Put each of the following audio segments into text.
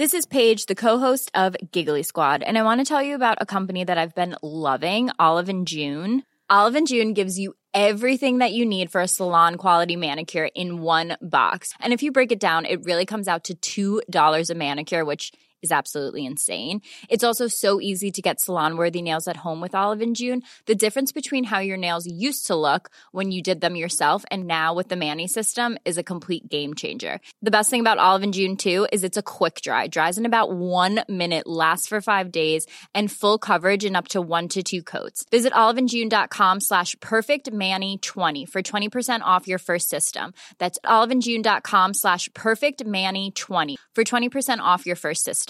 this is page داسٹل Alvin Jian gives you everything you need for سلانٹی main a care box mean which it's also so easy to get سلانوریز home with Alvin Jian the difference between who your news silk when you جد دم yourself and نا within system is a کمپوئی game changer the best آلو geons a کھک جائے جرائٹ for five days and fill up چوانٹ آلون جینڈا خام ساش perfect many twenty four twenty percent of your first system آلوین جینڈا خام ساش perfect me twenty for twenty percent of your first system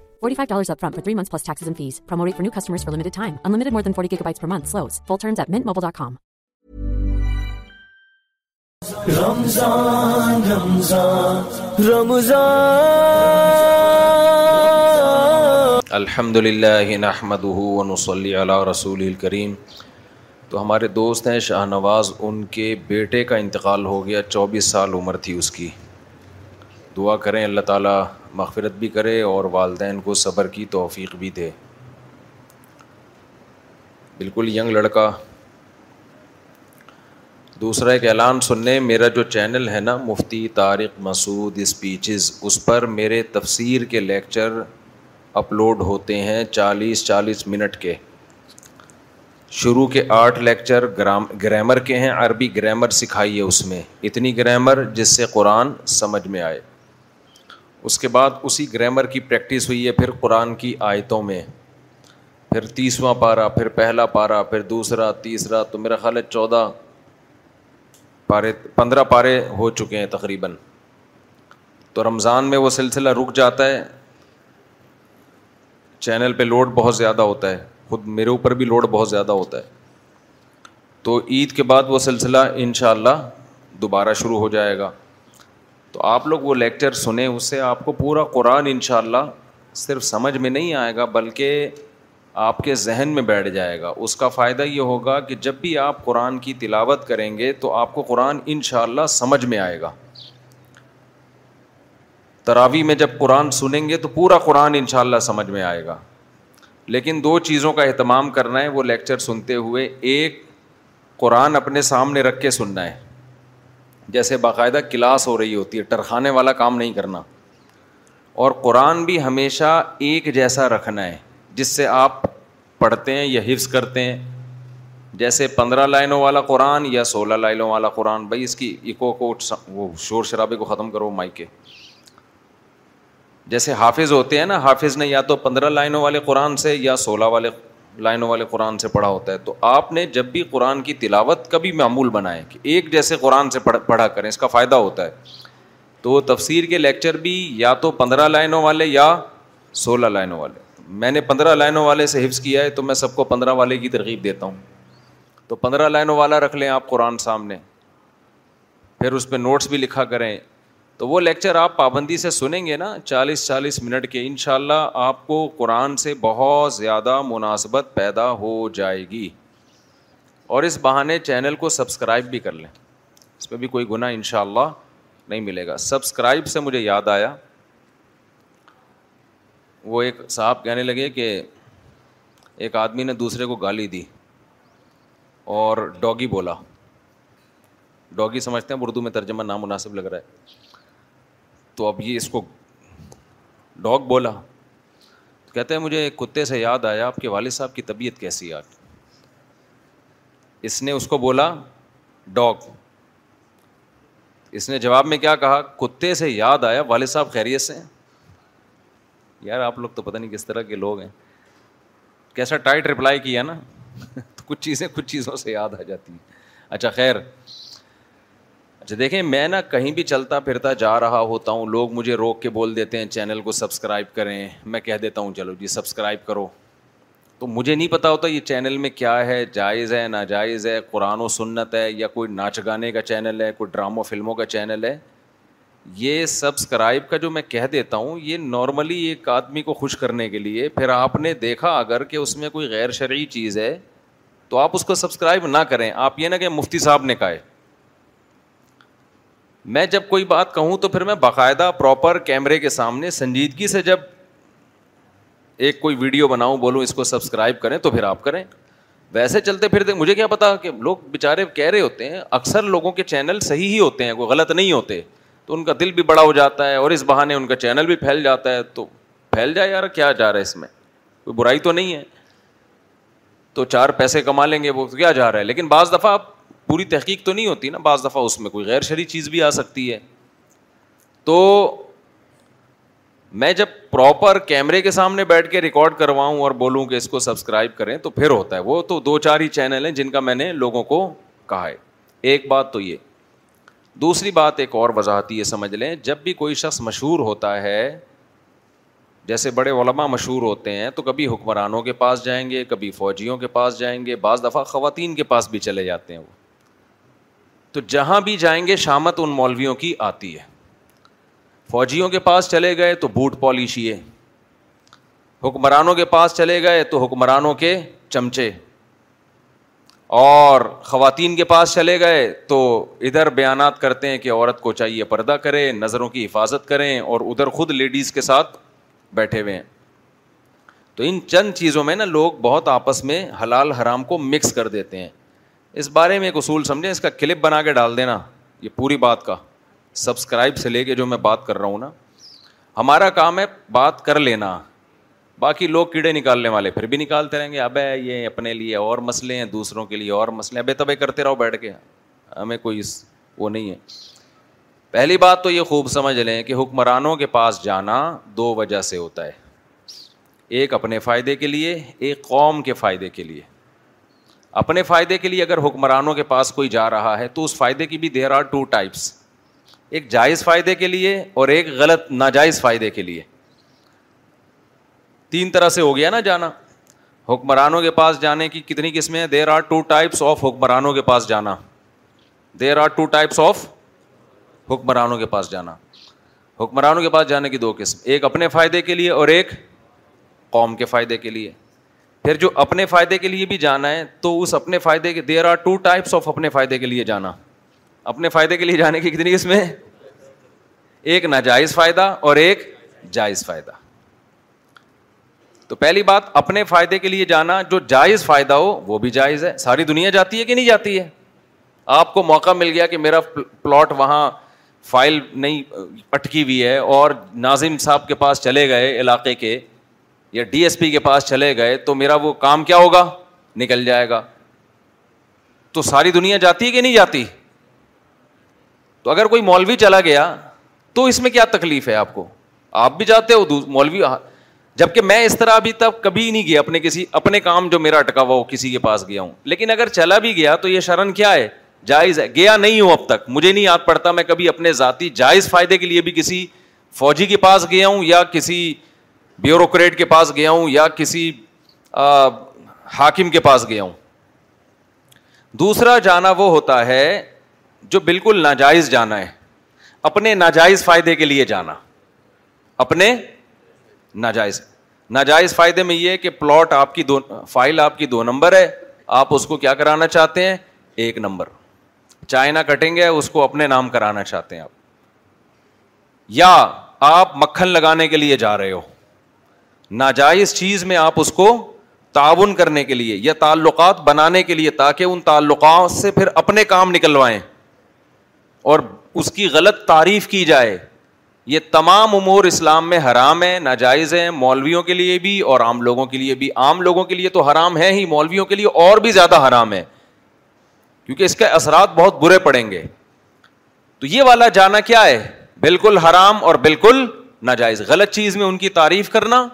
$45 up front for three months plus taxes and fees. Promo rate for new customers for limited time. Unlimited more than 40 gigabytes per month slows. Full terms at mintmobile.com. Ramzan, Ramzan, Ramzan. Alhamdulillah, in Ahmaduhu, wa nusalli ala rasulil kareem. تو ہمارے دوست ہیں شاہ نواز ان کے بیٹے کا انتقال ہو گیا چوبیس سال عمر تھی اس کی دعا کریں اللہ تعالیٰ مغفرت بھی کرے اور والدین کو صبر کی توفیق بھی دے بالکل ینگ لڑکا دوسرا ایک اعلان سننے میرا جو چینل ہے نا مفتی طارق مسعود اسپیچز اس پر میرے تفسیر کے لیکچر اپلوڈ ہوتے ہیں چالیس چالیس منٹ کے شروع کے آٹھ لیکچر گرام گرامر کے ہیں عربی گرامر ہے اس میں اتنی گرامر جس سے قرآن سمجھ میں آئے اس کے بعد اسی گرامر کی پریکٹس ہوئی ہے پھر قرآن کی آیتوں میں پھر تیسواں پارا پھر پہلا پارا پھر دوسرا تیسرا تو میرا خیال ہے چودہ پارے پندرہ پارے ہو چکے ہیں تقریباً تو رمضان میں وہ سلسلہ رک جاتا ہے چینل پہ لوڈ بہت زیادہ ہوتا ہے خود میرے اوپر بھی لوڈ بہت زیادہ ہوتا ہے تو عید کے بعد وہ سلسلہ ان شاء اللہ دوبارہ شروع ہو جائے گا تو آپ لوگ وہ لیکچر سنیں اس سے آپ کو پورا قرآن ان شاء اللہ صرف سمجھ میں نہیں آئے گا بلکہ آپ کے ذہن میں بیٹھ جائے گا اس کا فائدہ یہ ہوگا کہ جب بھی آپ قرآن کی تلاوت کریں گے تو آپ کو قرآن ان شاء اللہ سمجھ میں آئے گا تراوی میں جب قرآن سنیں گے تو پورا قرآن ان شاء اللہ سمجھ میں آئے گا لیکن دو چیزوں کا اہتمام کرنا ہے وہ لیکچر سنتے ہوئے ایک قرآن اپنے سامنے رکھ کے سننا ہے جیسے باقاعدہ کلاس ہو رہی ہوتی ہے ٹرخانے والا کام نہیں کرنا اور قرآن بھی ہمیشہ ایک جیسا رکھنا ہے جس سے آپ پڑھتے ہیں یا حفظ کرتے ہیں جیسے پندرہ لائنوں والا قرآن یا سولہ لائنوں والا قرآن بھائی اس کی ایکو کو وہ شور شرابے کو ختم کرو کے جیسے حافظ ہوتے ہیں نا حافظ نے یا تو پندرہ لائنوں والے قرآن سے یا سولہ والے لائنوں والے قرآن سے پڑھا ہوتا ہے تو آپ نے جب بھی قرآن کی تلاوت کبھی معمول بنائیں کہ ایک جیسے قرآن سے پڑھا کریں اس کا فائدہ ہوتا ہے تو تفسیر کے لیکچر بھی یا تو پندرہ لائنوں والے یا سولہ لائنوں والے میں نے پندرہ لائنوں والے سے حفظ کیا ہے تو میں سب کو پندرہ والے کی ترغیب دیتا ہوں تو پندرہ لائنوں والا رکھ لیں آپ قرآن سامنے پھر اس پہ نوٹس بھی لکھا کریں تو وہ لیکچر آپ پابندی سے سنیں گے نا چالیس چالیس منٹ کے ان شاء اللہ آپ کو قرآن سے بہت زیادہ مناسبت پیدا ہو جائے گی اور اس بہانے چینل کو سبسکرائب بھی کر لیں اس میں بھی کوئی گناہ ان شاء اللہ نہیں ملے گا سبسکرائب سے مجھے یاد آیا وہ ایک صاحب کہنے لگے کہ ایک آدمی نے دوسرے کو گالی دی اور ڈاگی بولا ڈاگی سمجھتے ہیں اردو میں ترجمہ نامناسب لگ رہا ہے تو اب یہ اس کو ڈاگ بولا تو کہتے ہیں مجھے کتے سے یاد آیا آپ کے والد صاحب کی طبیعت کیسی آج اس نے اس کو بولا ڈاگ اس نے جواب میں کیا کہا کتے سے یاد آیا والد صاحب خیریت سے یار آپ لوگ تو پتہ نہیں کس طرح کے لوگ ہیں کیسا ٹائٹ رپلائی کیا نا کچھ چیزیں کچھ چیزوں سے یاد آ جاتی ہیں اچھا خیر اچھا دیکھیں میں نا کہیں بھی چلتا پھرتا جا رہا ہوتا ہوں لوگ مجھے روک کے بول دیتے ہیں چینل کو سبسکرائب کریں میں کہہ دیتا ہوں چلو جی سبسکرائب کرو تو مجھے نہیں پتا ہوتا یہ چینل میں کیا ہے جائز ہے ناجائز ہے قرآن و سنت ہے یا کوئی ناچ گانے کا چینل ہے کوئی ڈراموں فلموں کا چینل ہے یہ سبسکرائب کا جو میں کہہ دیتا ہوں یہ نارملی ایک آدمی کو خوش کرنے کے لیے پھر آپ نے دیکھا اگر کہ اس میں کوئی غیر شرعی چیز ہے تو آپ اس کو سبسکرائب نہ کریں آپ یہ نہ کہ مفتی صاحب نے کہا ہے میں جب کوئی بات کہوں تو پھر میں باقاعدہ پراپر کیمرے کے سامنے سنجیدگی سے جب ایک کوئی ویڈیو بناؤں بولوں اس کو سبسکرائب کریں تو پھر آپ کریں ویسے چلتے پھر مجھے کیا پتا کہ لوگ بےچارے کہہ رہے ہوتے ہیں اکثر لوگوں کے چینل صحیح ہی ہوتے ہیں کوئی غلط نہیں ہوتے تو ان کا دل بھی بڑا ہو جاتا ہے اور اس بہانے ان کا چینل بھی پھیل جاتا ہے تو پھیل جائے یار کیا جا رہا ہے اس میں کوئی برائی تو نہیں ہے تو چار پیسے کما لیں گے وہ کیا جا رہا ہے لیکن بعض دفعہ آپ پوری تحقیق تو نہیں ہوتی نا بعض دفعہ اس میں کوئی غیر شرعی چیز بھی آ سکتی ہے تو میں جب پراپر کیمرے کے سامنے بیٹھ کے ریکارڈ کرواؤں اور بولوں کہ اس کو سبسکرائب کریں تو پھر ہوتا ہے وہ تو دو چار ہی چینل ہیں جن کا میں نے لوگوں کو کہا ہے ایک بات تو یہ دوسری بات ایک اور وضاحتی یہ سمجھ لیں جب بھی کوئی شخص مشہور ہوتا ہے جیسے بڑے علماء مشہور ہوتے ہیں تو کبھی حکمرانوں کے پاس جائیں گے کبھی فوجیوں کے پاس جائیں گے بعض دفعہ خواتین کے پاس بھی چلے جاتے ہیں وہ تو جہاں بھی جائیں گے شامت ان مولویوں کی آتی ہے فوجیوں کے پاس چلے گئے تو بوٹ پالیشیے یہ حکمرانوں کے پاس چلے گئے تو حکمرانوں کے چمچے اور خواتین کے پاس چلے گئے تو ادھر بیانات کرتے ہیں کہ عورت کو چاہیے پردہ کریں نظروں کی حفاظت کریں اور ادھر خود لیڈیز کے ساتھ بیٹھے ہوئے ہیں تو ان چند چیزوں میں نا لوگ بہت آپس میں حلال حرام کو مکس کر دیتے ہیں اس بارے میں ایک اصول سمجھیں اس کا کلپ بنا کے ڈال دینا یہ پوری بات کا سبسکرائب سے لے کے جو میں بات کر رہا ہوں نا ہمارا کام ہے بات کر لینا باقی لوگ کیڑے نکالنے والے پھر بھی نکالتے رہیں گے ابے یہ اپنے لیے اور مسئلے ہیں دوسروں کے لیے اور مسئلے ہیں اب تبے کرتے رہو بیٹھ کے ہمیں کوئی اس وہ نہیں ہے پہلی بات تو یہ خوب سمجھ لیں کہ حکمرانوں کے پاس جانا دو وجہ سے ہوتا ہے ایک اپنے فائدے کے لیے ایک قوم کے فائدے کے لیے اپنے فائدے کے لیے اگر حکمرانوں کے پاس کوئی جا رہا ہے تو اس فائدے کی بھی دیر آر ٹو ٹائپس ایک جائز فائدے کے لیے اور ایک غلط ناجائز فائدے کے لیے تین طرح سے ہو گیا نا جانا حکمرانوں کے پاس جانے کی کتنی قسمیں there are two types of حکمرانوں کے پاس جانا there are two types of حکمرانوں کے پاس جانا حکمرانوں کے پاس جانے کی دو قسم ایک اپنے فائدے کے لیے اور ایک قوم کے فائدے کے لیے پھر جو اپنے فائدے کے لیے بھی جانا ہے تو اس اپنے فائدے کے there are two types of اپنے فائدے کے لیے جانا اپنے فائدے کے لیے جانے کی کتنی اس میں ایک ناجائز فائدہ اور ایک جائز فائدہ تو پہلی بات اپنے فائدے کے لیے جانا جو جائز فائدہ ہو وہ بھی جائز ہے ساری دنیا جاتی ہے کہ نہیں جاتی ہے آپ کو موقع مل گیا کہ میرا پلاٹ وہاں فائل نہیں پٹکی ہوئی ہے اور ناظم صاحب کے پاس چلے گئے علاقے کے یا ڈی ایس پی کے پاس چلے گئے تو میرا وہ کام کیا ہوگا نکل جائے گا تو ساری دنیا جاتی ہے کہ نہیں جاتی تو اگر کوئی مولوی چلا گیا تو اس میں کیا تکلیف ہے آپ کو آپ بھی جاتے ہو مولوی جبکہ میں اس طرح ابھی تک کبھی نہیں گیا اپنے کسی اپنے کام جو میرا اٹکا ہوا وہ کسی کے پاس گیا ہوں لیکن اگر چلا بھی گیا تو یہ شرن کیا ہے جائز ہے گیا نہیں ہوں اب تک مجھے نہیں یاد پڑتا میں کبھی اپنے ذاتی جائز فائدے کے لیے بھی کسی فوجی کے پاس گیا ہوں یا کسی بیوروکریٹ کے پاس گیا ہوں یا کسی حاکم کے پاس گیا ہوں دوسرا جانا وہ ہوتا ہے جو بالکل ناجائز جانا ہے اپنے ناجائز فائدے کے لیے جانا اپنے ناجائز ناجائز فائدے میں یہ کہ پلاٹ آپ کی دو فائل آپ کی دو نمبر ہے آپ اس کو کیا کرانا چاہتے ہیں ایک نمبر چائنا کٹیں ہے اس کو اپنے نام کرانا چاہتے ہیں آپ یا آپ مکھن لگانے کے لیے جا رہے ہو ناجائز چیز میں آپ اس کو تعاون کرنے کے لیے یا تعلقات بنانے کے لیے تاکہ ان تعلقات سے پھر اپنے کام نکلوائیں اور اس کی غلط تعریف کی جائے یہ تمام امور اسلام میں حرام ہے ناجائز ہیں مولویوں کے لیے بھی اور عام لوگوں کے لیے بھی عام لوگوں کے لیے تو حرام ہے ہی مولویوں کے لیے اور بھی زیادہ حرام ہے کیونکہ اس کے اثرات بہت برے پڑیں گے تو یہ والا جانا کیا ہے بالکل حرام اور بالکل ناجائز غلط چیز میں ان کی تعریف کرنا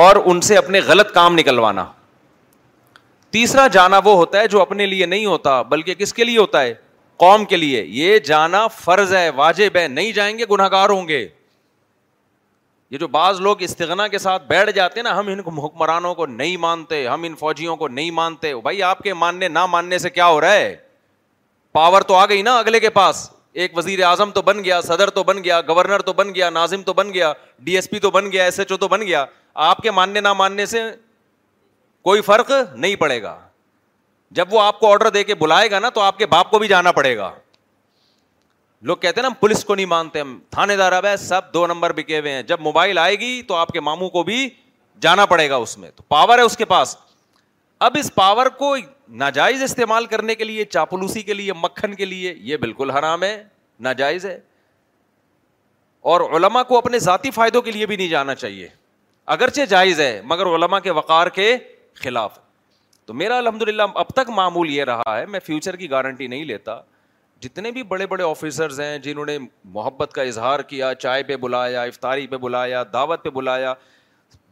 اور ان سے اپنے غلط کام نکلوانا تیسرا جانا وہ ہوتا ہے جو اپنے لیے نہیں ہوتا بلکہ کس کے لیے ہوتا ہے قوم کے لیے یہ جانا فرض ہے واجب ہے نہیں جائیں گے گناہ گار ہوں گے یہ جو بعض لوگ استغنا کے ساتھ بیٹھ جاتے ہیں نا ہم ان حکمرانوں کو نہیں مانتے ہم ان فوجیوں کو نہیں مانتے بھائی آپ کے ماننے نہ ماننے سے کیا ہو رہا ہے پاور تو آ گئی نا اگلے کے پاس ایک وزیر اعظم تو بن گیا صدر تو بن گیا گورنر تو بن گیا ناظم تو بن گیا ڈی ایس پی تو بن گیا ایس ایچ او تو بن گیا آپ کے ماننے نہ ماننے سے کوئی فرق نہیں پڑے گا جب وہ آپ کو آڈر دے کے بلائے گا نا تو آپ کے باپ کو بھی جانا پڑے گا لوگ کہتے ہیں نا ہم پولیس کو نہیں مانتے ہم تھانے دار اب ہے سب دو نمبر بکے ہوئے ہیں جب موبائل آئے گی تو آپ کے ماموں کو بھی جانا پڑے گا اس میں تو پاور ہے اس کے پاس اب اس پاور کو ناجائز استعمال کرنے کے لیے چاپلوسی کے لیے مکھن کے لیے یہ بالکل حرام ہے ناجائز ہے اور علما کو اپنے ذاتی فائدوں کے لیے بھی نہیں جانا چاہیے اگرچہ جائز ہے مگر علما کے وقار کے خلاف تو میرا الحمد للہ اب تک معمول یہ رہا ہے میں فیوچر کی گارنٹی نہیں لیتا جتنے بھی بڑے بڑے آفیسرز ہیں جنہوں نے محبت کا اظہار کیا چائے پہ بلایا افطاری پہ بلایا دعوت پہ بلایا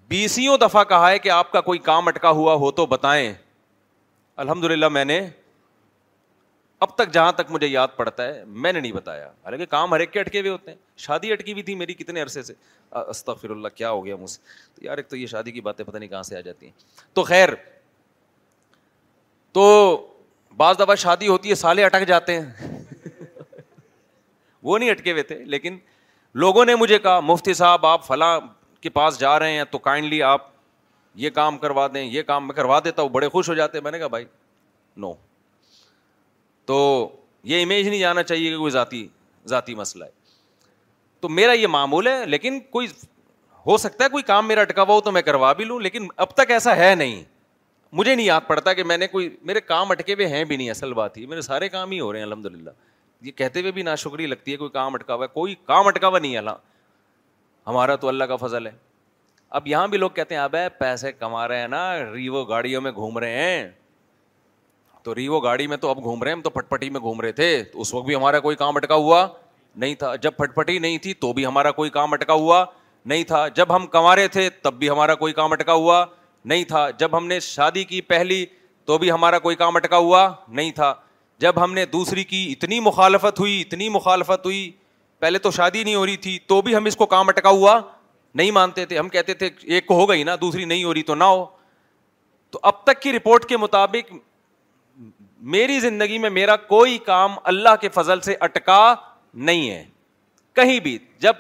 بیسوں دفعہ کہا ہے کہ آپ کا کوئی کام اٹکا ہوا ہو تو بتائیں الحمد للہ میں نے اب تک جہاں تک مجھے یاد پڑتا ہے میں نے نہیں بتایا حالانکہ کام ہر ایک کے اٹکے ہوئے ہوتے ہیں شادی اٹکی ہوئی تھی میری کتنے عرصے سے اللہ کیا ہو گیا مجھ سے تو یار ایک تو یہ شادی کی باتیں پتہ نہیں کہاں سے آ جاتی ہیں تو خیر تو بعض دفعہ شادی ہوتی ہے سالے اٹک جاتے ہیں وہ نہیں اٹکے ہوئے تھے لیکن لوگوں نے مجھے کہا مفتی صاحب آپ فلاں کے پاس جا رہے ہیں تو کائنڈلی آپ یہ کام کروا دیں یہ کام میں کروا دیتا ہوں بڑے خوش ہو جاتے ہیں میں نے کہا بھائی نو no. تو یہ امیج نہیں جانا چاہیے کہ کوئی ذاتی ذاتی مسئلہ ہے تو میرا یہ معمول ہے لیکن کوئی ہو سکتا ہے کوئی کام میرا اٹکا ہوا ہو تو میں کروا بھی لوں لیکن اب تک ایسا ہے نہیں مجھے نہیں یاد پڑتا کہ میں نے کوئی میرے کام اٹکے ہوئے ہیں بھی نہیں اصل بات یہ میرے سارے کام ہی ہو رہے ہیں الحمد للہ یہ کہتے ہوئے بھی نا شکریہ لگتی ہے کوئی کام اٹکا ہوا ہے کوئی کام اٹکا ہوا نہیں ہے اللہ ہمارا تو اللہ کا فضل ہے اب یہاں بھی لوگ کہتے ہیں اب پیسے کما رہے ہیں نا ریو گاڑیوں میں گھوم رہے ہیں تو وہ گاڑی میں تو اب گھوم رہے ہم تو پٹی میں گھوم رہے تھے تو اس وقت بھی ہمارا کوئی کام اٹکا ہوا نہیں تھا جب پھٹ پٹی نہیں تھی تو بھی ہمارا کوئی کام اٹکا ہوا نہیں تھا جب ہم رہے تھے تب بھی بھی ہمارا ہمارا کوئی کوئی کام اٹکا ہوا نہیں تھا جب ہم نے شادی کی پہلی تو کام اٹکا ہوا نہیں تھا جب ہم نے دوسری کی اتنی مخالفت ہوئی اتنی مخالفت ہوئی پہلے تو شادی نہیں ہو رہی تھی تو بھی ہم اس کو کام اٹکا ہوا نہیں مانتے تھے ہم کہتے تھے ایک کو ہو گئی نا دوسری نہیں ہو رہی تو نہ ہو تو اب تک کی رپورٹ کے مطابق میری زندگی میں میرا کوئی کام اللہ کے فضل سے اٹکا نہیں ہے کہیں بھی جب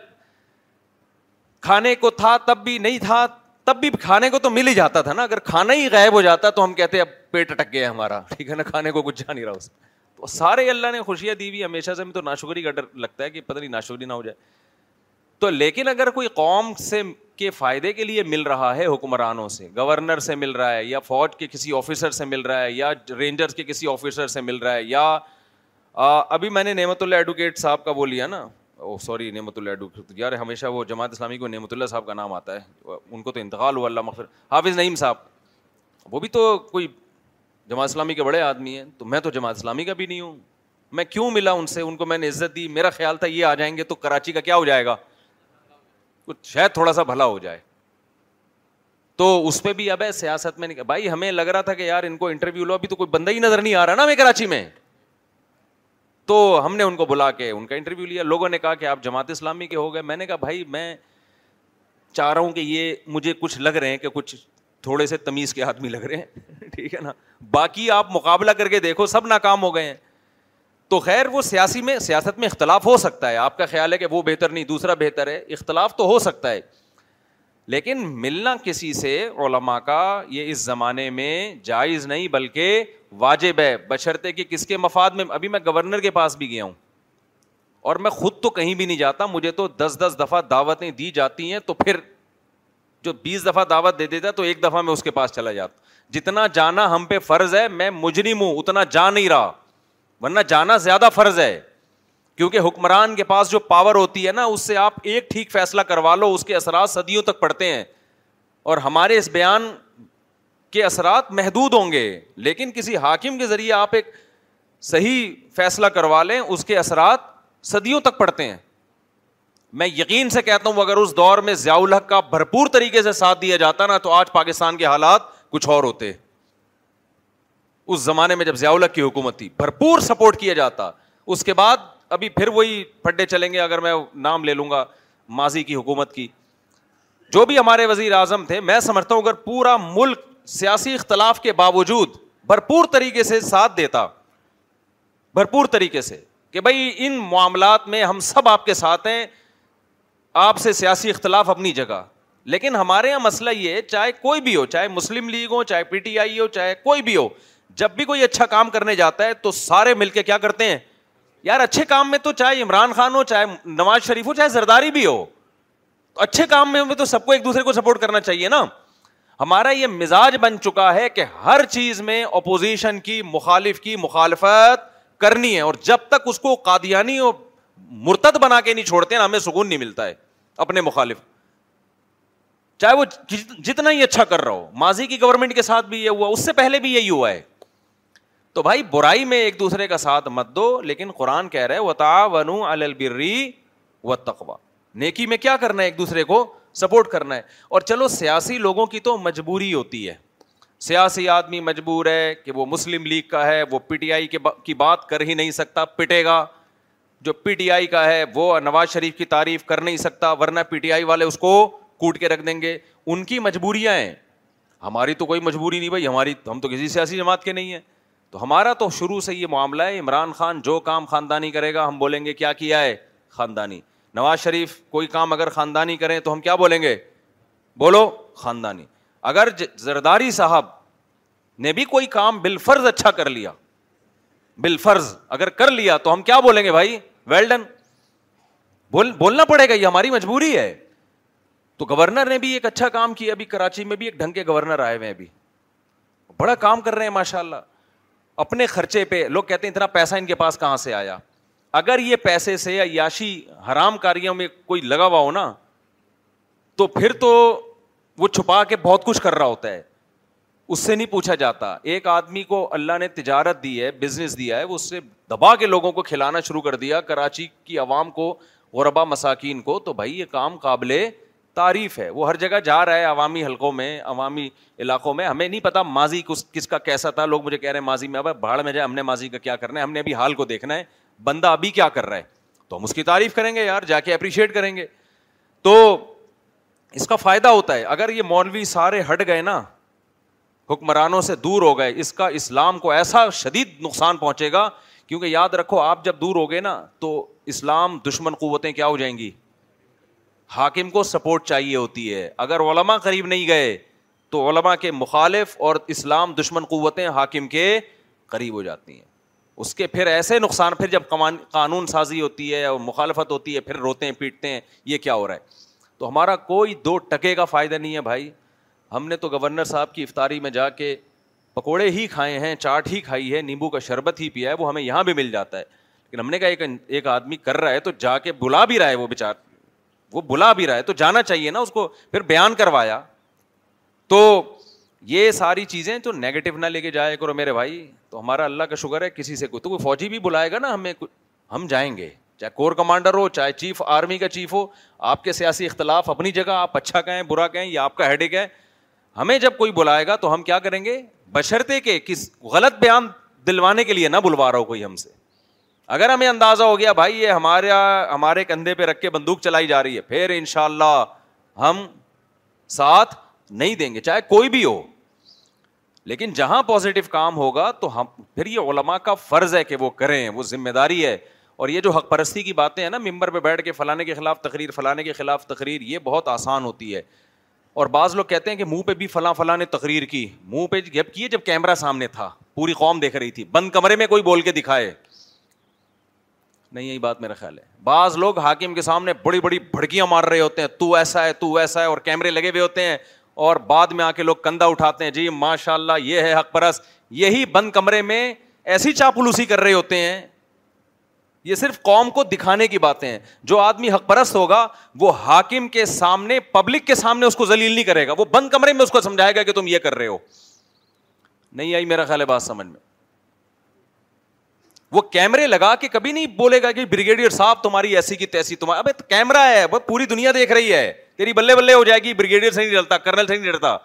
کھانے کو تھا تب بھی نہیں تھا تب بھی کھانے کو تو مل ہی جاتا تھا نا اگر کھانا ہی غائب ہو جاتا تو ہم کہتے اب پیٹ اٹک گیا ہمارا ٹھیک ہے نا کھانے کو کچھ جا نہیں رہا اس میں تو سارے اللہ نے خوشیاں دی ہوئی ہمیشہ سے ہمیں تو ناشکری کا ڈر لگتا ہے کہ پتہ نہیں ناشکری نہ ہو جائے تو لیکن اگر کوئی قوم سے کے فائدے کے لیے مل رہا ہے حکمرانوں سے گورنر سے مل رہا ہے یا فوج کے کسی آفیسر سے مل رہا ہے یا کے کسی آفیسر سے مل رہا ہے یا ابھی میں نے نعمت اللہ ایڈوکیٹ صاحب کا بولیا نا سوری نعمت اللہ ایڈوکیٹ یار ہمیشہ وہ جماعت اسلامی کو نعمت اللہ صاحب کا نام آتا ہے ان کو تو انتقال ہوا اللہ مخصوص حافظ نعیم صاحب وہ بھی تو کوئی جماعت اسلامی کے بڑے آدمی ہیں تو میں تو جماعت اسلامی کا بھی نہیں ہوں میں کیوں ملا ان سے ان کو میں نے عزت دی میرا خیال تھا یہ آ جائیں گے تو کراچی کا کیا ہو جائے گا کچھ شاید تھوڑا سا بھلا ہو جائے تو اس پہ بھی اب ہے سیاست میں نہیں بھائی ہمیں لگ رہا تھا کہ یار ان کو انٹرویو لو ابھی تو کوئی بندہ ہی نظر نہیں آ رہا نا کراچی میں تو ہم نے ان کو بلا کے ان کا انٹرویو لیا لوگوں نے کہا کہ آپ جماعت اسلامی کے ہو گئے میں نے کہا بھائی میں چاہ رہا ہوں کہ یہ مجھے کچھ لگ رہے ہیں کہ کچھ تھوڑے سے تمیز کے آدمی لگ رہے ہیں ٹھیک ہے نا باقی آپ مقابلہ کر کے دیکھو سب ناکام ہو گئے ہیں تو خیر وہ سیاسی میں سیاست میں اختلاف ہو سکتا ہے آپ کا خیال ہے کہ وہ بہتر نہیں دوسرا بہتر ہے اختلاف تو ہو سکتا ہے لیکن ملنا کسی سے علماء کا یہ اس زمانے میں جائز نہیں بلکہ واجب ہے بشرطے کہ کس کے مفاد میں ابھی میں گورنر کے پاس بھی گیا ہوں اور میں خود تو کہیں بھی نہیں جاتا مجھے تو دس دس دفعہ دعوتیں دی جاتی ہیں تو پھر جو بیس دفعہ دعوت دے دیتا تو ایک دفعہ میں اس کے پاس چلا جاتا جتنا جانا ہم پہ فرض ہے میں مجرم ہوں اتنا جا نہیں رہا ورنہ جانا زیادہ فرض ہے کیونکہ حکمران کے پاس جو پاور ہوتی ہے نا اس سے آپ ایک ٹھیک فیصلہ کروا لو اس کے اثرات صدیوں تک پڑتے ہیں اور ہمارے اس بیان کے اثرات محدود ہوں گے لیکن کسی حاکم کے ذریعے آپ ایک صحیح فیصلہ کروا لیں اس کے اثرات صدیوں تک پڑتے ہیں میں یقین سے کہتا ہوں اگر اس دور میں ضیاء الحق کا بھرپور طریقے سے ساتھ دیا جاتا نا تو آج پاکستان کے حالات کچھ اور ہوتے اس زمانے میں جب الحق کی حکومت تھی بھرپور سپورٹ کیا جاتا اس کے بعد ابھی پھر وہی پڈے چلیں گے اگر میں نام لے لوں گا ماضی کی حکومت کی جو بھی ہمارے وزیر اعظم تھے میں سمجھتا ہوں اگر پورا ملک سیاسی اختلاف کے باوجود بھرپور طریقے سے ساتھ دیتا بھرپور طریقے سے کہ بھائی ان معاملات میں ہم سب آپ کے ساتھ ہیں آپ سے سیاسی اختلاف اپنی جگہ لیکن ہمارے یہاں مسئلہ یہ چاہے کوئی بھی ہو چاہے مسلم لیگ ہو چاہے پی ٹی آئی ہو چاہے کوئی بھی ہو جب بھی کوئی اچھا کام کرنے جاتا ہے تو سارے مل کے کیا کرتے ہیں یار اچھے کام میں تو چاہے عمران خان ہو چاہے نواز شریف ہو چاہے زرداری بھی ہو تو اچھے کام میں تو سب کو ایک دوسرے کو سپورٹ کرنا چاہیے نا ہمارا یہ مزاج بن چکا ہے کہ ہر چیز میں اپوزیشن کی مخالف کی مخالفت کرنی ہے اور جب تک اس کو قادیانی اور مرتد بنا کے نہیں چھوڑتے نا ہمیں سکون نہیں ملتا ہے اپنے مخالف چاہے وہ جتنا ہی اچھا کر رہا ہو ماضی کی گورنمنٹ کے ساتھ بھی یہ ہوا اس سے پہلے بھی یہی ہوا ہے تو بھائی برائی میں ایک دوسرے کا ساتھ مت دو لیکن قرآن کہہ رہے و تا ون البری و تقوا نیکی میں کیا کرنا ہے ایک دوسرے کو سپورٹ کرنا ہے اور چلو سیاسی لوگوں کی تو مجبوری ہوتی ہے سیاسی آدمی مجبور ہے کہ وہ مسلم لیگ کا ہے وہ پی ٹی آئی کی بات کر ہی نہیں سکتا پٹے گا جو پی ٹی آئی کا ہے وہ نواز شریف کی تعریف کر نہیں سکتا ورنہ پی ٹی آئی والے اس کو کوٹ کے رکھ دیں گے ان کی مجبوریاں ہیں ہماری تو کوئی مجبوری نہیں بھائی ہماری ہم تو کسی سیاسی جماعت کے نہیں ہیں تو ہمارا تو شروع سے یہ معاملہ ہے عمران خان جو کام خاندانی کرے گا ہم بولیں گے کیا کیا ہے خاندانی نواز شریف کوئی کام اگر خاندانی کریں تو ہم کیا بولیں گے بولو خاندانی اگر زرداری صاحب نے بھی کوئی کام بال فرض اچھا کر لیا بال فرض اگر کر لیا تو ہم کیا بولیں گے بھائی ویلڈن بولنا پڑے گا یہ ہماری مجبوری ہے تو گورنر نے بھی ایک اچھا کام کیا ابھی کراچی میں بھی ایک ڈھنگ کے گورنر آئے ہوئے ہیں ابھی بڑا کام کر رہے ہیں ماشاء اللہ اپنے خرچے پہ لوگ کہتے ہیں اتنا پیسہ ان کے پاس کہاں سے آیا اگر یہ پیسے سے یاشی حرام کاریوں میں کوئی لگا ہوا ہو نا تو پھر تو وہ چھپا کے بہت کچھ کر رہا ہوتا ہے اس سے نہیں پوچھا جاتا ایک آدمی کو اللہ نے تجارت دی ہے بزنس دیا ہے وہ اس سے دبا کے لوگوں کو کھلانا شروع کر دیا کراچی کی عوام کو غربا مساکین کو تو بھائی یہ کام قابل تعریف ہے وہ ہر جگہ جا رہا ہے عوامی حلقوں میں عوامی علاقوں میں ہمیں نہیں پتا ماضی کس کس کا کیسا تھا لوگ مجھے کہہ رہے ہیں ماضی میں اب بھاڑ میں جائے ہم نے ماضی کا کیا کرنا ہے ہم نے ابھی حال کو دیکھنا ہے بندہ ابھی کیا کر رہا ہے تو ہم اس کی تعریف کریں گے یار جا کے اپریشیٹ کریں گے تو اس کا فائدہ ہوتا ہے اگر یہ مولوی سارے ہٹ گئے نا حکمرانوں سے دور ہو گئے اس کا اسلام کو ایسا شدید نقصان پہنچے گا کیونکہ یاد رکھو آپ جب دور ہو گئے نا تو اسلام دشمن قوتیں کیا ہو جائیں گی حاکم کو سپورٹ چاہیے ہوتی ہے اگر علماء قریب نہیں گئے تو علماء کے مخالف اور اسلام دشمن قوتیں حاکم کے قریب ہو جاتی ہیں اس کے پھر ایسے نقصان پھر جب قانون سازی ہوتی ہے اور مخالفت ہوتی ہے پھر روتے ہیں پیٹتے ہیں یہ کیا ہو رہا ہے تو ہمارا کوئی دو ٹکے کا فائدہ نہیں ہے بھائی ہم نے تو گورنر صاحب کی افطاری میں جا کے پکوڑے ہی کھائے ہیں چاٹ ہی کھائی ہے نیمبو کا شربت ہی پیا ہے وہ ہمیں یہاں بھی مل جاتا ہے لیکن ہم نے کہا ایک آدمی کر رہا ہے تو جا کے بلا بھی رہا ہے وہ بےچار وہ بلا بھی رہا ہے تو جانا چاہیے نا اس کو پھر بیان کروایا تو یہ ساری چیزیں تو نیگیٹو نہ لے کے جائے کرو میرے بھائی تو ہمارا اللہ کا شکر ہے کسی سے کوئی کوئی تو فوجی بھی بلائے گا نا ہمیں ہم جائیں گے چاہے کور کمانڈر ہو چاہے چیف آرمی کا چیف ہو آپ کے سیاسی اختلاف اپنی جگہ آپ اچھا کہیں برا کہیں یا آپ کا ہیڈ ہمیں جب کوئی بلائے گا تو ہم کیا کریں گے بشرتے کے کس غلط بیان دلوانے کے لیے نہ بلوا رہا ہو کوئی ہم سے اگر ہمیں اندازہ ہو گیا بھائی یہ ہمارے ہمارے کندھے پہ رکھ کے بندوق چلائی جا رہی ہے پھر ان شاء اللہ ہم ساتھ نہیں دیں گے چاہے کوئی بھی ہو لیکن جہاں پازیٹیو کام ہوگا تو ہم پھر یہ علما کا فرض ہے کہ وہ کریں وہ ذمہ داری ہے اور یہ جو حق پرستی کی باتیں ہیں نا ممبر پہ بیٹھ کے فلانے کے خلاف تقریر فلانے کے خلاف تقریر یہ بہت آسان ہوتی ہے اور بعض لوگ کہتے ہیں کہ منہ پہ بھی فلاں فلاں نے تقریر کی منہ پہ جب کیے جب کیمرہ سامنے تھا پوری قوم دیکھ رہی تھی بند کمرے میں کوئی بول کے دکھائے نہیں یہی بات میرا خیال ہے بعض لوگ حاکم کے سامنے بڑی بڑی بھڑکیاں مار رہے ہوتے ہیں تو ایسا ہے تو ویسا ہے اور کیمرے لگے ہوئے ہوتے ہیں اور بعد میں آ کے لوگ کندھا اٹھاتے ہیں جی ماشاء اللہ یہ ہے حق پرس یہی بند کمرے میں ایسی چاپلوسی کر رہے ہوتے ہیں یہ صرف قوم کو دکھانے کی باتیں ہیں جو آدمی حق پرست ہوگا وہ حاکم کے سامنے پبلک کے سامنے اس کو ذلیل نہیں کرے گا وہ بند کمرے میں اس کو سمجھائے گا کہ تم یہ کر رہے ہو نہیں آئی میرا خیال ہے بات سمجھ میں وہ کیمرے لگا کے کبھی نہیں بولے گا کہ بریگیڈیئر صاحب تمہاری ایسی کی تیسی تمہاری اب کیمرا ہے پوری دنیا دیکھ رہی ہے تیری بلے بلے ہو جائے گی بریگیڈیئر سے نہیں ڈرتا کرنل سے نہیں ڈلتا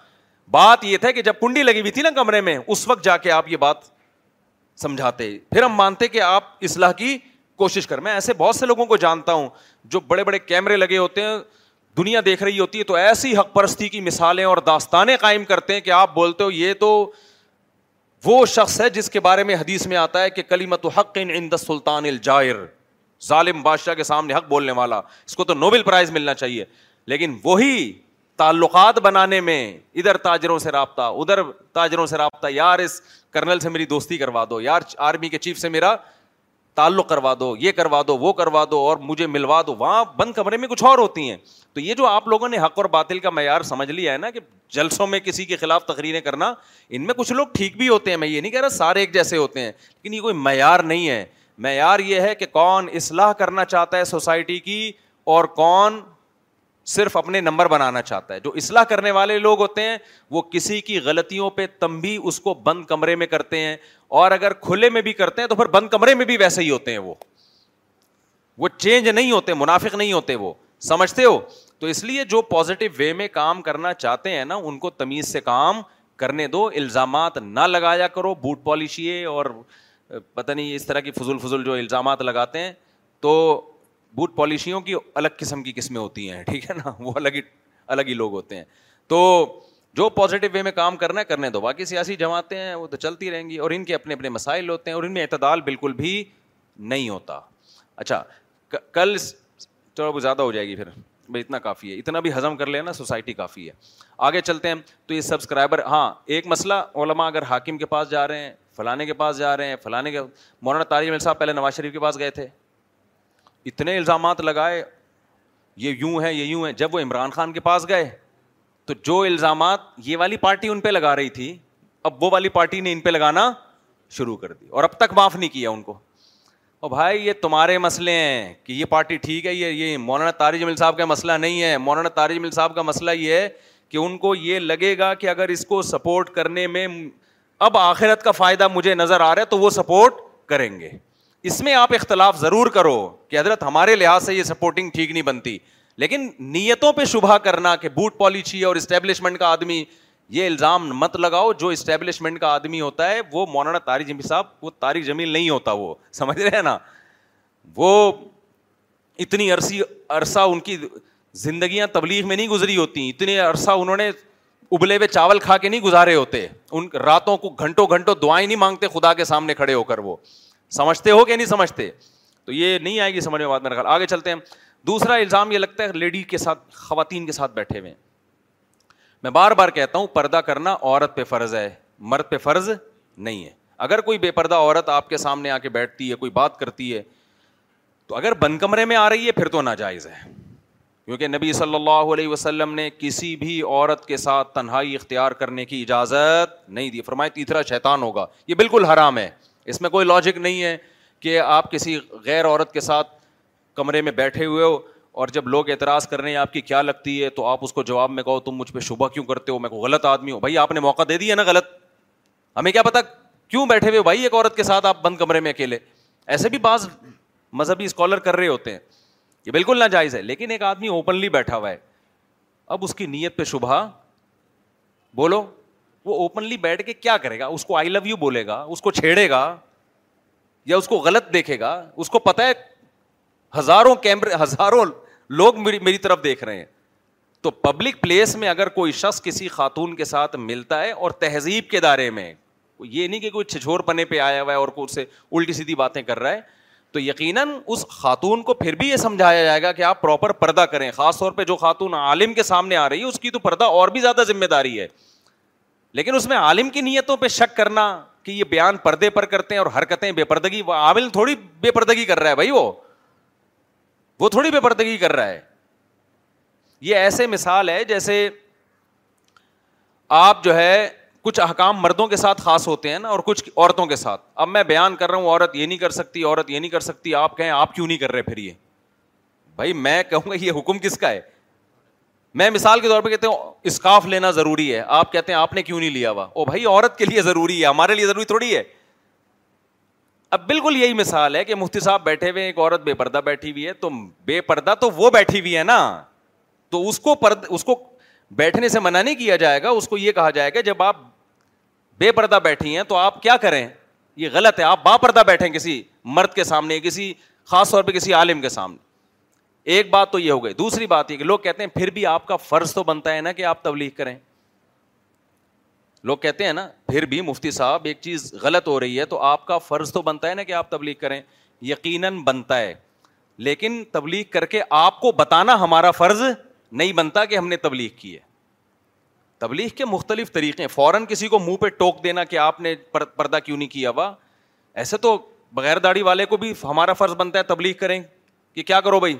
بات یہ تھا کہ جب کنڈی لگی ہوئی تھی نا کمرے میں اس وقت جا کے آپ یہ بات سمجھاتے پھر ہم مانتے کہ آپ اصلاح کی کوشش کر میں ایسے بہت سے لوگوں کو جانتا ہوں جو بڑے بڑے کیمرے لگے ہوتے ہیں دنیا دیکھ رہی ہوتی ہے تو ایسی حق پرستی کی مثالیں اور داستانیں قائم کرتے ہیں کہ آپ بولتے ہو یہ تو وہ شخص ہے جس کے بارے میں حدیث میں آتا ہے کہ کلیمت سلطان الجائر ظالم بادشاہ کے سامنے حق بولنے والا اس کو تو نوبل پرائز ملنا چاہیے لیکن وہی تعلقات بنانے میں ادھر تاجروں سے رابطہ ادھر تاجروں سے رابطہ یار اس کرنل سے میری دوستی کروا دو یار آرمی کے چیف سے میرا تعلق کروا دو یہ کروا دو وہ کروا دو اور مجھے ملوا دو وہاں بند کمرے میں کچھ اور ہوتی ہیں تو یہ جو آپ لوگوں نے حق اور باطل کا معیار سمجھ لیا ہے نا کہ جلسوں میں کسی کے خلاف تقریریں کرنا ان میں کچھ لوگ ٹھیک بھی ہوتے ہیں میں یہ نہیں کہہ رہا سارے ایک جیسے ہوتے ہیں لیکن یہ کوئی معیار نہیں ہے معیار یہ ہے کہ کون اصلاح کرنا چاہتا ہے سوسائٹی کی اور کون صرف اپنے نمبر بنانا چاہتا ہے جو اصلاح کرنے والے لوگ ہوتے ہیں وہ کسی کی غلطیوں پہ اس کو بند کمرے میں کرتے ہیں اور اگر کھلے میں بھی کرتے ہیں تو پھر بند کمرے میں بھی ویسے ہی ہوتے ہیں وہ وہ چینج نہیں ہوتے منافق نہیں ہوتے وہ سمجھتے ہو تو اس لیے جو پازیٹیو وے میں کام کرنا چاہتے ہیں نا ان کو تمیز سے کام کرنے دو الزامات نہ لگایا کرو بوٹ پالیشیے اور پتہ نہیں اس طرح کی فضول فضول جو الزامات لگاتے ہیں تو بوٹ پالیشیوں کی الگ قسم کی قسمیں ہوتی ہیں ٹھیک ہے نا وہ الگ ہی الگ ہی لوگ ہوتے ہیں تو جو پازیٹیو وے میں کام کرنا ہے کرنے دو باقی سیاسی جماعتیں ہیں وہ تو چلتی رہیں گی اور ان کے اپنے اپنے مسائل ہوتے ہیں اور ان میں اعتدال بالکل بھی نہیں ہوتا اچھا کل چلو وہ زیادہ ہو جائے گی پھر بھائی اتنا کافی ہے اتنا بھی ہضم کر لینا سوسائٹی کافی ہے آگے چلتے ہیں تو یہ سبسکرائبر ہاں ایک مسئلہ علماء اگر حاکم کے پاس جا رہے ہیں فلانے کے پاس جا رہے ہیں فلانے کے مولانا تاریخ صاحب پہلے نواز شریف کے پاس گئے تھے اتنے الزامات لگائے یہ یوں ہے یہ یوں ہے جب وہ عمران خان کے پاس گئے تو جو الزامات یہ والی پارٹی ان پہ لگا رہی تھی اب وہ والی پارٹی نے ان پہ لگانا شروع کر دی اور اب تک معاف نہیں کیا ان کو اور بھائی یہ تمہارے مسئلے ہیں کہ یہ پارٹی ٹھیک ہے یہ یہ مولانا طارج مل صاحب کا مسئلہ نہیں ہے مولانا تاریج مل صاحب کا مسئلہ یہ ہے کہ ان کو یہ لگے گا کہ اگر اس کو سپورٹ کرنے میں اب آخرت کا فائدہ مجھے نظر آ رہا ہے تو وہ سپورٹ کریں گے اس میں آپ اختلاف ضرور کرو کہ حضرت ہمارے لحاظ سے یہ سپورٹنگ ٹھیک نہیں بنتی لیکن نیتوں پہ شبہ کرنا کہ بوٹ پالیچی اور اسٹیبلشمنٹ کا آدمی یہ الزام مت لگاؤ جو اسٹیبلشمنٹ کا آدمی ہوتا ہے وہ مولانا تاریخ صاحب وہ تاریخ جمیل نہیں ہوتا وہ سمجھ رہے ہیں نا وہ اتنی عرصی عرصہ ان کی زندگیاں تبلیغ میں نہیں گزری ہوتی اتنے عرصہ انہوں نے ابلے ہوئے چاول کھا کے نہیں گزارے ہوتے ان راتوں کو گھنٹوں گھنٹوں دعائیں نہیں مانگتے خدا کے سامنے کھڑے ہو کر وہ سمجھتے ہو کہ نہیں سمجھتے تو یہ نہیں آئے گی سمجھ میں بات میرا خیال آگے چلتے ہیں دوسرا الزام یہ لگتا ہے لیڈی کے ساتھ خواتین کے ساتھ بیٹھے ہوئے میں بار بار کہتا ہوں پردہ کرنا عورت پہ فرض ہے مرد پہ فرض نہیں ہے اگر کوئی بے پردہ عورت آپ کے سامنے آ کے بیٹھتی ہے کوئی بات کرتی ہے تو اگر بند کمرے میں آ رہی ہے پھر تو ناجائز ہے کیونکہ نبی صلی اللہ علیہ وسلم نے کسی بھی عورت کے ساتھ تنہائی اختیار کرنے کی اجازت نہیں دی فرمائے تیسرا شیطان ہوگا یہ بالکل حرام ہے اس میں کوئی لاجک نہیں ہے کہ آپ کسی غیر عورت کے ساتھ کمرے میں بیٹھے ہوئے ہو اور جب لوگ اعتراض کر رہے ہیں آپ کی کیا لگتی ہے تو آپ اس کو جواب میں کہو تم مجھ پہ شبہ کیوں کرتے ہو میں کو غلط آدمی ہوں بھائی آپ نے موقع دے دیا نا غلط ہمیں کیا پتا کیوں بیٹھے ہوئے بھائی ایک عورت کے ساتھ آپ بند کمرے میں اکیلے ایسے بھی بعض مذہبی اسکالر کر رہے ہوتے ہیں یہ بالکل ناجائز ہے لیکن ایک آدمی اوپنلی بیٹھا ہوا ہے اب اس کی نیت پہ شبہ بولو وہ اوپنلی بیٹھ کے کیا کرے گا اس کو آئی لو یو بولے گا اس کو چھیڑے گا یا اس کو غلط دیکھے گا اس کو پتا ہے ہزاروں کیمرے ہزاروں لوگ میری طرف دیکھ رہے ہیں تو پبلک پلیس میں اگر کوئی شخص کسی خاتون کے ساتھ ملتا ہے اور تہذیب کے دائرے میں یہ نہیں کہ کوئی چھچور پنے پہ آیا ہوا ہے اور کوئی الٹی سیدھی باتیں کر رہا ہے تو یقیناً اس خاتون کو پھر بھی یہ سمجھایا جائے گا کہ آپ پراپر پردہ کریں خاص طور پہ جو خاتون عالم کے سامنے آ رہی ہے اس کی تو پردہ اور بھی زیادہ ذمہ داری ہے لیکن اس میں عالم کی نیتوں پہ شک کرنا کہ یہ بیان پردے پر کرتے ہیں اور حرکتیں بے پردگی عامل تھوڑی بے پردگی کر رہا ہے بھائی وہ وہ تھوڑی بے پردگی کر رہا ہے یہ ایسے مثال ہے جیسے آپ جو ہے کچھ احکام مردوں کے ساتھ خاص ہوتے ہیں نا اور کچھ عورتوں کے ساتھ اب میں بیان کر رہا ہوں عورت یہ نہیں کر سکتی عورت یہ نہیں کر سکتی آپ کہیں آپ کیوں نہیں کر رہے پھر یہ بھائی میں کہوں گا یہ حکم کس کا ہے میں مثال کے طور پہ کہتے ہوں اسکاف لینا ضروری ہے آپ کہتے ہیں آپ نے کیوں نہیں لیا ہوا او بھائی عورت کے لیے ضروری ہے ہمارے لیے ضروری تھوڑی ہے اب بالکل یہی مثال ہے کہ مفتی صاحب بیٹھے ہوئے ایک عورت بے پردہ بیٹھی ہوئی ہے تو بے پردہ تو وہ بیٹھی ہوئی ہے نا تو اس کو پرد اس کو بیٹھنے سے منع نہیں کیا جائے گا اس کو یہ کہا جائے گا جب آپ بے پردہ بیٹھی ہیں تو آپ کیا کریں یہ غلط ہے آپ با پردہ بیٹھیں کسی مرد کے سامنے کسی خاص طور پہ کسی عالم کے سامنے ایک بات تو یہ ہو گئی دوسری بات یہ کہ لوگ کہتے ہیں پھر بھی آپ کا فرض تو بنتا ہے نا کہ آپ تبلیغ کریں لوگ کہتے ہیں نا پھر بھی مفتی صاحب ایک چیز غلط ہو رہی ہے تو آپ کا فرض تو بنتا ہے نا کہ آپ تبلیغ کریں یقیناً بنتا ہے لیکن تبلیغ کر کے آپ کو بتانا ہمارا فرض نہیں بنتا کہ ہم نے تبلیغ کی ہے تبلیغ کے مختلف طریقے ہیں فوراً کسی کو منہ پہ ٹوک دینا کہ آپ نے پردہ کیوں نہیں کیا ہوا ایسے تو بغیر داڑھی والے کو بھی ہمارا فرض بنتا ہے تبلیغ کریں کہ کیا کرو بھائی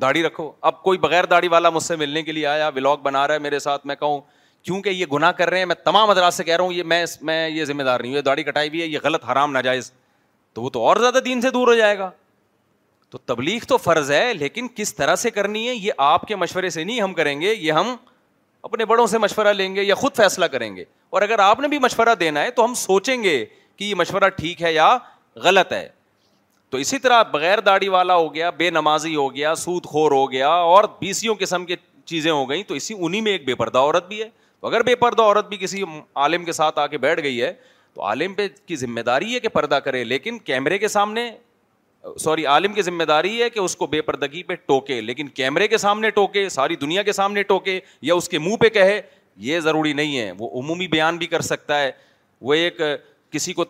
داڑھی رکھو اب کوئی بغیر داڑھی والا مجھ سے ملنے کے لیے آیا ولاگ بنا رہا ہے میرے ساتھ میں کہوں کیونکہ یہ گناہ کر رہے ہیں میں تمام ادرا سے کہہ رہا ہوں یہ میں یہ ذمہ دار نہیں ہوں یہ داڑھی کٹائی بھی ہے یہ غلط حرام ناجائز تو وہ تو اور زیادہ دین سے دور ہو جائے گا تو تبلیغ تو فرض ہے لیکن کس طرح سے کرنی ہے یہ آپ کے مشورے سے نہیں ہم کریں گے یہ ہم اپنے بڑوں سے مشورہ لیں گے یا خود فیصلہ کریں گے اور اگر آپ نے بھی مشورہ دینا ہے تو ہم سوچیں گے کہ یہ مشورہ ٹھیک ہے یا غلط ہے تو اسی طرح بغیر داڑھی والا ہو گیا بے نمازی ہو گیا سود خور ہو گیا اور بیسیوں قسم کے چیزیں ہو گئیں تو اسی انہیں میں ایک بے پردہ عورت بھی ہے تو اگر بے پردہ عورت بھی کسی عالم کے ساتھ آ کے بیٹھ گئی ہے تو عالم پہ کی ذمہ داری ہے کہ پردہ کرے لیکن کیمرے کے سامنے سوری عالم کی ذمہ داری ہے کہ اس کو بے پردگی پہ ٹوکے لیکن کیمرے کے سامنے ٹوکے ساری دنیا کے سامنے ٹوکے یا اس کے منہ پہ کہے یہ ضروری نہیں ہے وہ عمومی بیان بھی کر سکتا ہے وہ ایک کسی کو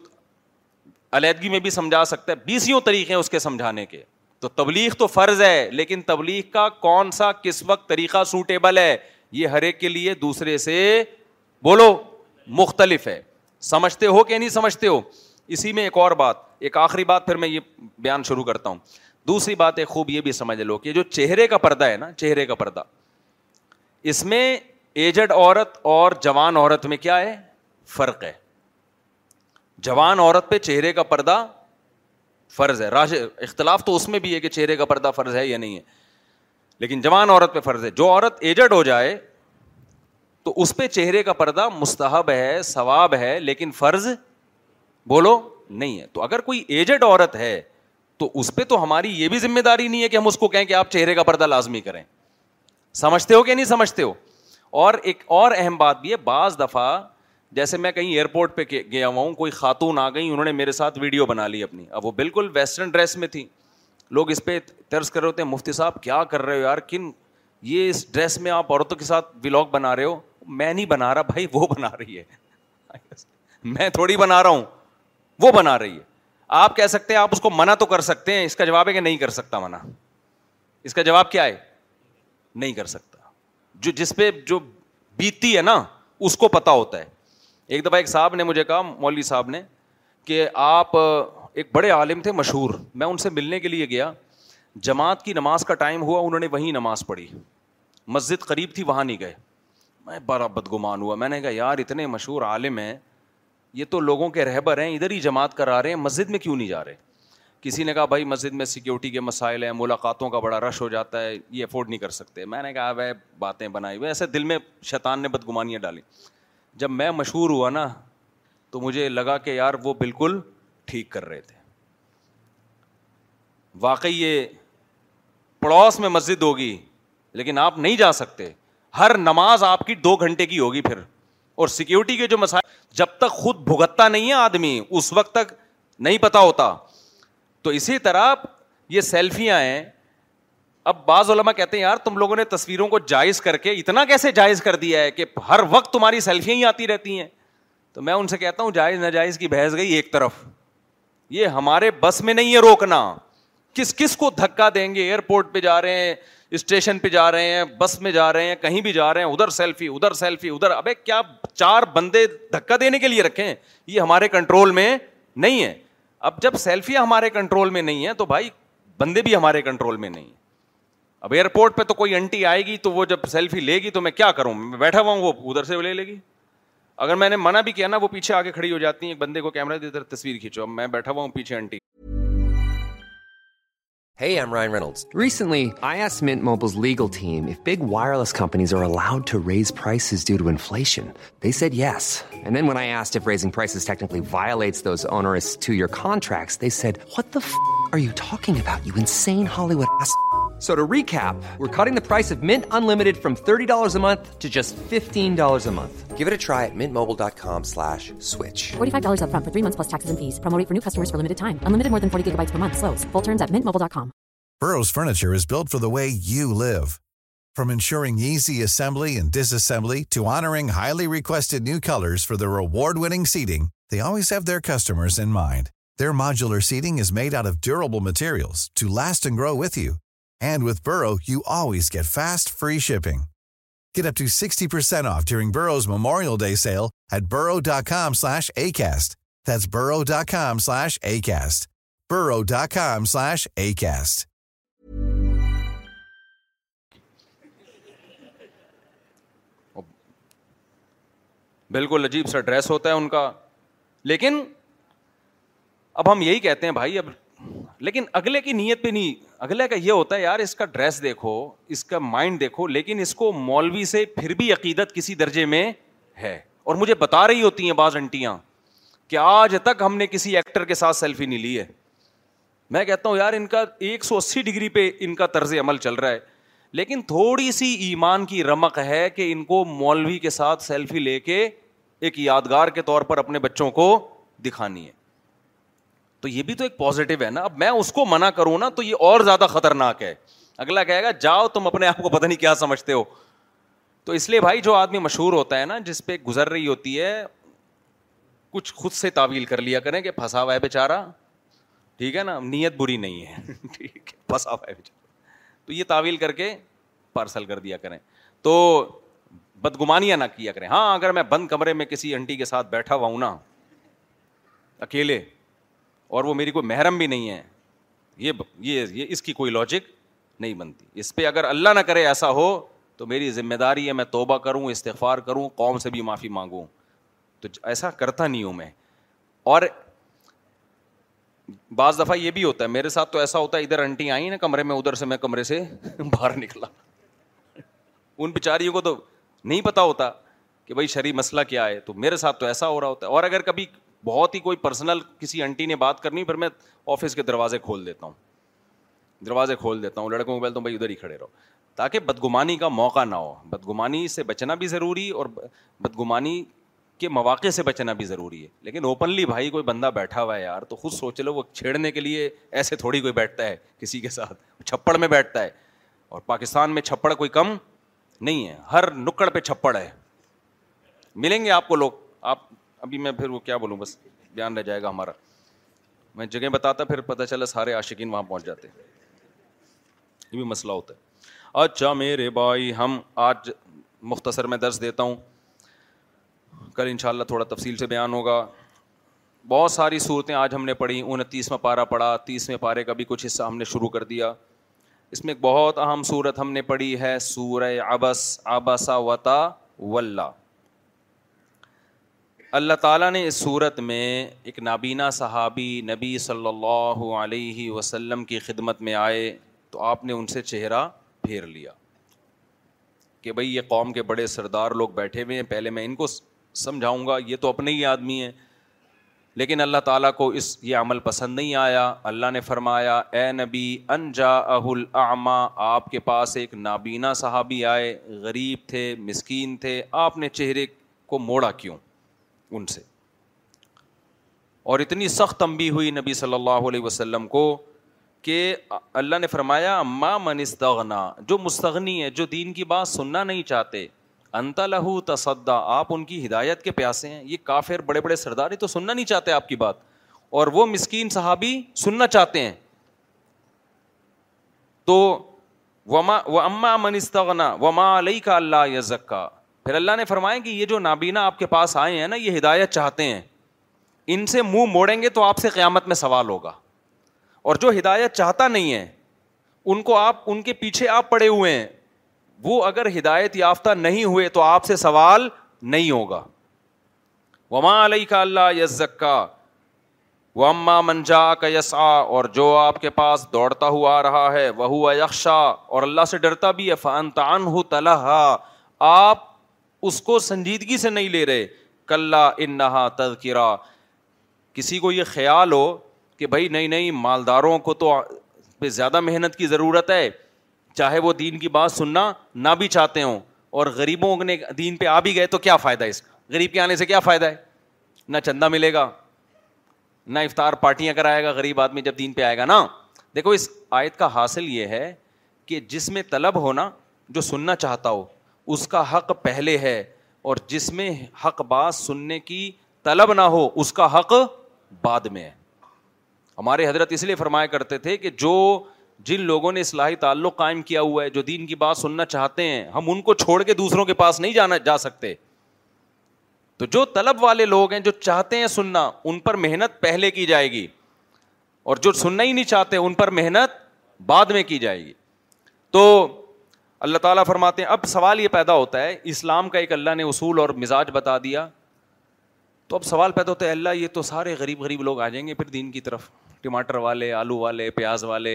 علیحدگی میں بھی سمجھا سکتا ہے بیسیوں طریقے ہیں اس کے سمجھانے کے تو تبلیغ تو فرض ہے لیکن تبلیغ کا کون سا کس وقت طریقہ سوٹیبل ہے یہ ہر ایک کے لیے دوسرے سے بولو مختلف ہے سمجھتے ہو کہ نہیں سمجھتے ہو اسی میں ایک اور بات ایک آخری بات پھر میں یہ بیان شروع کرتا ہوں دوسری بات ہے خوب یہ بھی سمجھ لو کہ جو چہرے کا پردہ ہے نا چہرے کا پردہ اس میں ایجڈ عورت اور جوان عورت میں کیا ہے فرق ہے جوان عورت پہ چہرے کا پردہ فرض ہے راش اختلاف تو اس میں بھی ہے کہ چہرے کا پردہ فرض ہے یا نہیں ہے لیکن جوان عورت پہ فرض ہے جو عورت ایجڈ ہو جائے تو اس پہ چہرے کا پردہ مستحب ہے ثواب ہے لیکن فرض بولو نہیں ہے تو اگر کوئی ایجڈ عورت ہے تو اس پہ تو ہماری یہ بھی ذمہ داری نہیں ہے کہ ہم اس کو کہیں کہ آپ چہرے کا پردہ لازمی کریں سمجھتے ہو کہ نہیں سمجھتے ہو اور ایک اور اہم بات بھی ہے بعض دفعہ جیسے میں کہیں ایئرپورٹ پہ گیا ہوا ہوں کوئی خاتون آ گئی انہوں نے میرے ساتھ ویڈیو بنا لی اپنی اب وہ بالکل ویسٹرن ڈریس میں تھی لوگ اس پہ ترس کر رہے ہوتے ہیں مفتی صاحب کیا کر رہے ہو یار کن یہ اس ڈریس میں آپ عورتوں کے ساتھ ولاگ بنا رہے ہو میں نہیں بنا رہا بھائی وہ بنا رہی ہے میں تھوڑی بنا رہا ہوں وہ بنا رہی ہے آپ کہہ سکتے ہیں آپ اس کو منع تو کر سکتے ہیں اس کا جواب ہے کہ نہیں کر سکتا منع اس کا جواب کیا ہے نہیں کر سکتا جو جس پہ جو بیتی ہے نا اس کو پتا ہوتا ہے ایک دفعہ ایک صاحب نے مجھے کہا مولوی صاحب نے کہ آپ ایک بڑے عالم تھے مشہور میں ان سے ملنے کے لیے گیا جماعت کی نماز کا ٹائم ہوا انہوں نے وہیں نماز پڑھی مسجد قریب تھی وہاں نہیں گئے میں بڑا بدگمان ہوا میں نے کہا یار اتنے مشہور عالم ہیں یہ تو لوگوں کے رہبر ہیں ادھر ہی جماعت کرا رہے ہیں مسجد میں کیوں نہیں جا رہے کسی نے کہا بھائی مسجد میں سیکیورٹی کے مسائل ہیں ملاقاتوں کا بڑا رش ہو جاتا ہے یہ افورڈ نہیں کر سکتے میں نے کہا وہ باتیں بنائی ہوئی ایسے دل میں شیطان نے بدگمانیاں ڈالیں جب میں مشہور ہوا نا تو مجھے لگا کہ یار وہ بالکل ٹھیک کر رہے تھے واقعی یہ پڑوس میں مسجد ہوگی لیکن آپ نہیں جا سکتے ہر نماز آپ کی دو گھنٹے کی ہوگی پھر اور سیکیورٹی کے جو مسائل جب تک خود بھگتتا نہیں ہے آدمی اس وقت تک نہیں پتا ہوتا تو اسی طرح یہ سیلفیاں ہیں اب بعض علماء کہتے ہیں یار تم لوگوں نے تصویروں کو جائز کر کے اتنا کیسے جائز کر دیا ہے کہ ہر وقت تمہاری سیلفیاں ہی آتی رہتی ہیں تو میں ان سے کہتا ہوں جائز ناجائز کی بحث گئی ایک طرف یہ ہمارے بس میں نہیں ہے روکنا کس کس کو دھکا دیں گے ایئرپورٹ پہ جا رہے ہیں اسٹیشن پہ جا رہے ہیں بس میں جا رہے ہیں کہیں بھی جا رہے ہیں ادھر سیلفی ادھر سیلفی ادھر ابھی کیا چار بندے دھکا دینے کے لیے رکھیں یہ ہمارے کنٹرول میں نہیں ہے اب جب سیلفیاں ہمارے کنٹرول میں نہیں ہیں تو بھائی بندے بھی ہمارے کنٹرول میں نہیں ہیں اب ایئرپورٹ پہ تو کوئی انٹی آئے گی تو وہ جب سیلفی لے گی تو میں کیا کروں میں بیٹھا ہوا ہوں وہ ادھر سے لے لے گی اگر میں میں نے منع بھی کیا نا وہ پیچھے پیچھے کھڑی ہو جاتی ہیں بندے کو کیمرہ تصویر کھینچو بیٹھا ہوا ہوں into customers in mind there مارجلر selling is made out of table material to last and grow with you And with Burrow, you always get fast, free shipping. Get up to 60% off during Burrow's Memorial Day sale at burrow.com slash ACAST. That's burrow.com slash ACAST. burrow.com slash ACAST. بلکل عجیب سا dress ہوتا ہے ان کا لیکن اب ہم یہی کہتے ہیں بھائی اب لیکن اگلے کی نیت پہ نہیں اگلے کا یہ ہوتا ہے یار اس کا ڈریس دیکھو اس کا مائنڈ دیکھو لیکن اس کو مولوی سے پھر بھی عقیدت کسی درجے میں ہے اور مجھے بتا رہی ہوتی ہیں بعض انٹیاں کہ آج تک ہم نے کسی ایکٹر کے ساتھ سیلفی نہیں لی ہے میں کہتا ہوں یار ان کا ایک سو اسی ڈگری پہ ان کا طرز عمل چل رہا ہے لیکن تھوڑی سی ایمان کی رمق ہے کہ ان کو مولوی کے ساتھ سیلفی لے کے ایک یادگار کے طور پر اپنے بچوں کو دکھانی ہے تو یہ بھی تو ایک پازیٹو ہے نا اب میں اس کو منع کروں نا تو یہ اور زیادہ خطرناک ہے اگلا کہے گا جاؤ تم اپنے آپ کو پتہ نہیں کیا سمجھتے ہو تو اس لیے بھائی جو آدمی مشہور ہوتا ہے نا جس پہ گزر رہی ہوتی ہے کچھ خود سے تعویل کر لیا کریں کہ پھنسا ہوا ہے بیچارا ٹھیک ہے نا نیت بری نہیں ہے ٹھیک ہے پھنسا ہوا ہے تو یہ تعویل کر کے پارسل کر دیا کریں تو بدگمانیاں نہ کیا کریں ہاں اگر میں بند کمرے میں کسی انٹی کے ساتھ بیٹھا ہوا ہوں نا اکیلے اور وہ میری کوئی محرم بھی نہیں ہے یہ یہ اس کی کوئی لاجک نہیں بنتی اس پہ اگر اللہ نہ کرے ایسا ہو تو میری ذمہ داری ہے میں توبہ کروں استغفار کروں قوم سے بھی معافی مانگوں تو ایسا کرتا نہیں ہوں میں اور بعض دفعہ یہ بھی ہوتا ہے میرے ساتھ تو ایسا ہوتا ہے ادھر انٹی آئی نا کمرے میں ادھر سے میں کمرے سے باہر نکلا ان بیچاریوں کو تو نہیں پتا ہوتا کہ بھائی شرح مسئلہ کیا ہے تو میرے ساتھ تو ایسا ہو رہا ہوتا ہے اور اگر کبھی بہت ہی کوئی پرسنل کسی انٹی نے بات کرنی پھر میں آفس کے دروازے کھول دیتا ہوں دروازے کھول دیتا ہوں لڑکوں کو بولتا ہوں بھائی ادھر ہی کھڑے رہو تاکہ بدگمانی کا موقع نہ ہو بدگمانی سے بچنا بھی ضروری اور بدگمانی کے مواقع سے بچنا بھی ضروری ہے لیکن اوپنلی بھائی کوئی بندہ بیٹھا ہوا ہے یار تو خود سوچ لو وہ چھیڑنے کے لیے ایسے تھوڑی کوئی بیٹھتا ہے کسی کے ساتھ چھپڑ میں بیٹھتا ہے اور پاکستان میں چھپڑ کوئی کم نہیں ہے ہر نکڑ پہ چھپڑ ہے ملیں گے آپ کو لوگ آپ ابھی میں پھر وہ کیا بولوں بس بیان رہ جائے گا ہمارا میں جگہ بتاتا پھر پتہ چلا سارے عاشقین وہاں پہنچ جاتے یہ بھی مسئلہ ہوتا ہے اچھا میرے بھائی ہم آج مختصر میں درس دیتا ہوں کل انشاءاللہ تھوڑا تفصیل سے بیان ہوگا بہت ساری صورتیں آج ہم نے پڑھی انتیسواں پارہ پڑھا تیسویں پارے کا بھی کچھ حصہ ہم نے شروع کر دیا اس میں ایک بہت اہم صورت ہم نے پڑھی ہے سورہ ابس ابسا وطا ولہ اللہ تعالیٰ نے اس صورت میں ایک نابینا صحابی نبی صلی اللہ علیہ وسلم کی خدمت میں آئے تو آپ نے ان سے چہرہ پھیر لیا کہ بھائی یہ قوم کے بڑے سردار لوگ بیٹھے ہوئے ہیں پہلے میں ان کو سمجھاؤں گا یہ تو اپنے ہی آدمی ہیں لیکن اللہ تعالیٰ کو اس یہ عمل پسند نہیں آیا اللہ نے فرمایا اے نبی انجا اہ الاماں آپ کے پاس ایک نابینا صحابی آئے غریب تھے مسکین تھے آپ نے چہرے کو موڑا کیوں ان سے اور اتنی سخت تمبی ہوئی نبی صلی اللہ علیہ وسلم کو کہ اللہ نے فرمایا من استغنا جو مستغنی ہے جو دین کی بات سننا نہیں چاہتے لہو تصدا آپ ان کی ہدایت کے پیاسے ہیں یہ کافر بڑے بڑے سرداری تو سننا نہیں چاہتے آپ کی بات اور وہ مسکین صحابی سننا چاہتے ہیں تو وما وما علیہ کا اللہ یزکا پھر اللہ نے فرمایا کہ یہ جو نابینا آپ کے پاس آئے ہیں نا یہ ہدایت چاہتے ہیں ان سے منہ موڑیں گے تو آپ سے قیامت میں سوال ہوگا اور جو ہدایت چاہتا نہیں ہے ان کو آپ ان کے پیچھے آپ پڑے ہوئے ہیں وہ اگر ہدایت یافتہ نہیں ہوئے تو آپ سے سوال نہیں ہوگا وما علیہ کا اللہ زکا وہ اما منجا کا یسا اور جو آپ کے پاس دوڑتا ہوا آ رہا ہے وہ یکشا اور اللہ سے ڈرتا بھی ہے فن ہو تلحا آپ اس کو سنجیدگی سے نہیں لے رہے کلہ انہا تذکرہ کسی کو یہ خیال ہو کہ بھائی نئی نئی مالداروں کو تو پہ زیادہ محنت کی ضرورت ہے چاہے وہ دین کی بات سننا نہ بھی چاہتے ہوں اور غریبوں نے دین پہ آ بھی گئے تو کیا فائدہ ہے اس کا غریب کے آنے سے کیا فائدہ ہے نہ چندہ ملے گا نہ افطار پارٹیاں کرائے گا غریب آدمی جب دین پہ آئے گا نا دیکھو اس آیت کا حاصل یہ ہے کہ جس میں طلب ہونا جو سننا چاہتا ہو اس کا حق پہلے ہے اور جس میں حق بات سننے کی طلب نہ ہو اس کا حق بعد میں ہے ہمارے حضرت اس لیے فرمایا کرتے تھے کہ جو جن لوگوں نے اصلاحی تعلق قائم کیا ہوا ہے جو دین کی بات سننا چاہتے ہیں ہم ان کو چھوڑ کے دوسروں کے پاس نہیں جانا جا سکتے تو جو طلب والے لوگ ہیں جو چاہتے ہیں سننا ان پر محنت پہلے کی جائے گی اور جو سننا ہی نہیں چاہتے ان پر محنت بعد میں کی جائے گی تو اللہ تعالیٰ فرماتے ہیں اب سوال یہ پیدا ہوتا ہے اسلام کا ایک اللہ نے اصول اور مزاج بتا دیا تو اب سوال پیدا ہوتا ہے اللہ یہ تو سارے غریب غریب لوگ آ جائیں گے پھر دین کی طرف ٹماٹر والے آلو والے پیاز والے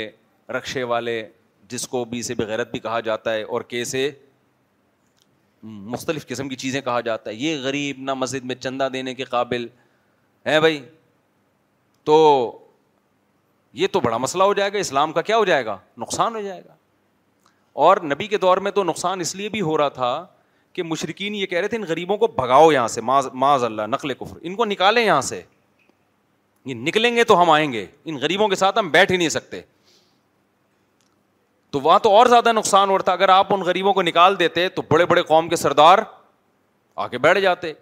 رقشے والے جس کو بی سے بغیرت بھی کہا جاتا ہے اور کیسے مختلف قسم کی چیزیں کہا جاتا ہے یہ غریب نہ مسجد میں چندہ دینے کے قابل ہیں بھائی تو یہ تو بڑا مسئلہ ہو جائے گا اسلام کا کیا ہو جائے گا نقصان ہو جائے گا اور نبی کے دور میں تو نقصان اس لیے بھی ہو رہا تھا کہ مشرقین یہ کہہ رہے تھے ان غریبوں کو بھگاؤ یہاں سے معذ اللہ نقل کفر ان کو نکالیں یہاں سے یہ نکلیں گے تو ہم آئیں گے ان غریبوں کے ساتھ ہم بیٹھ ہی نہیں سکتے تو وہاں تو اور زیادہ نقصان ہوتا اگر آپ ان غریبوں کو نکال دیتے تو بڑے بڑے قوم کے سردار آ کے بیٹھ جاتے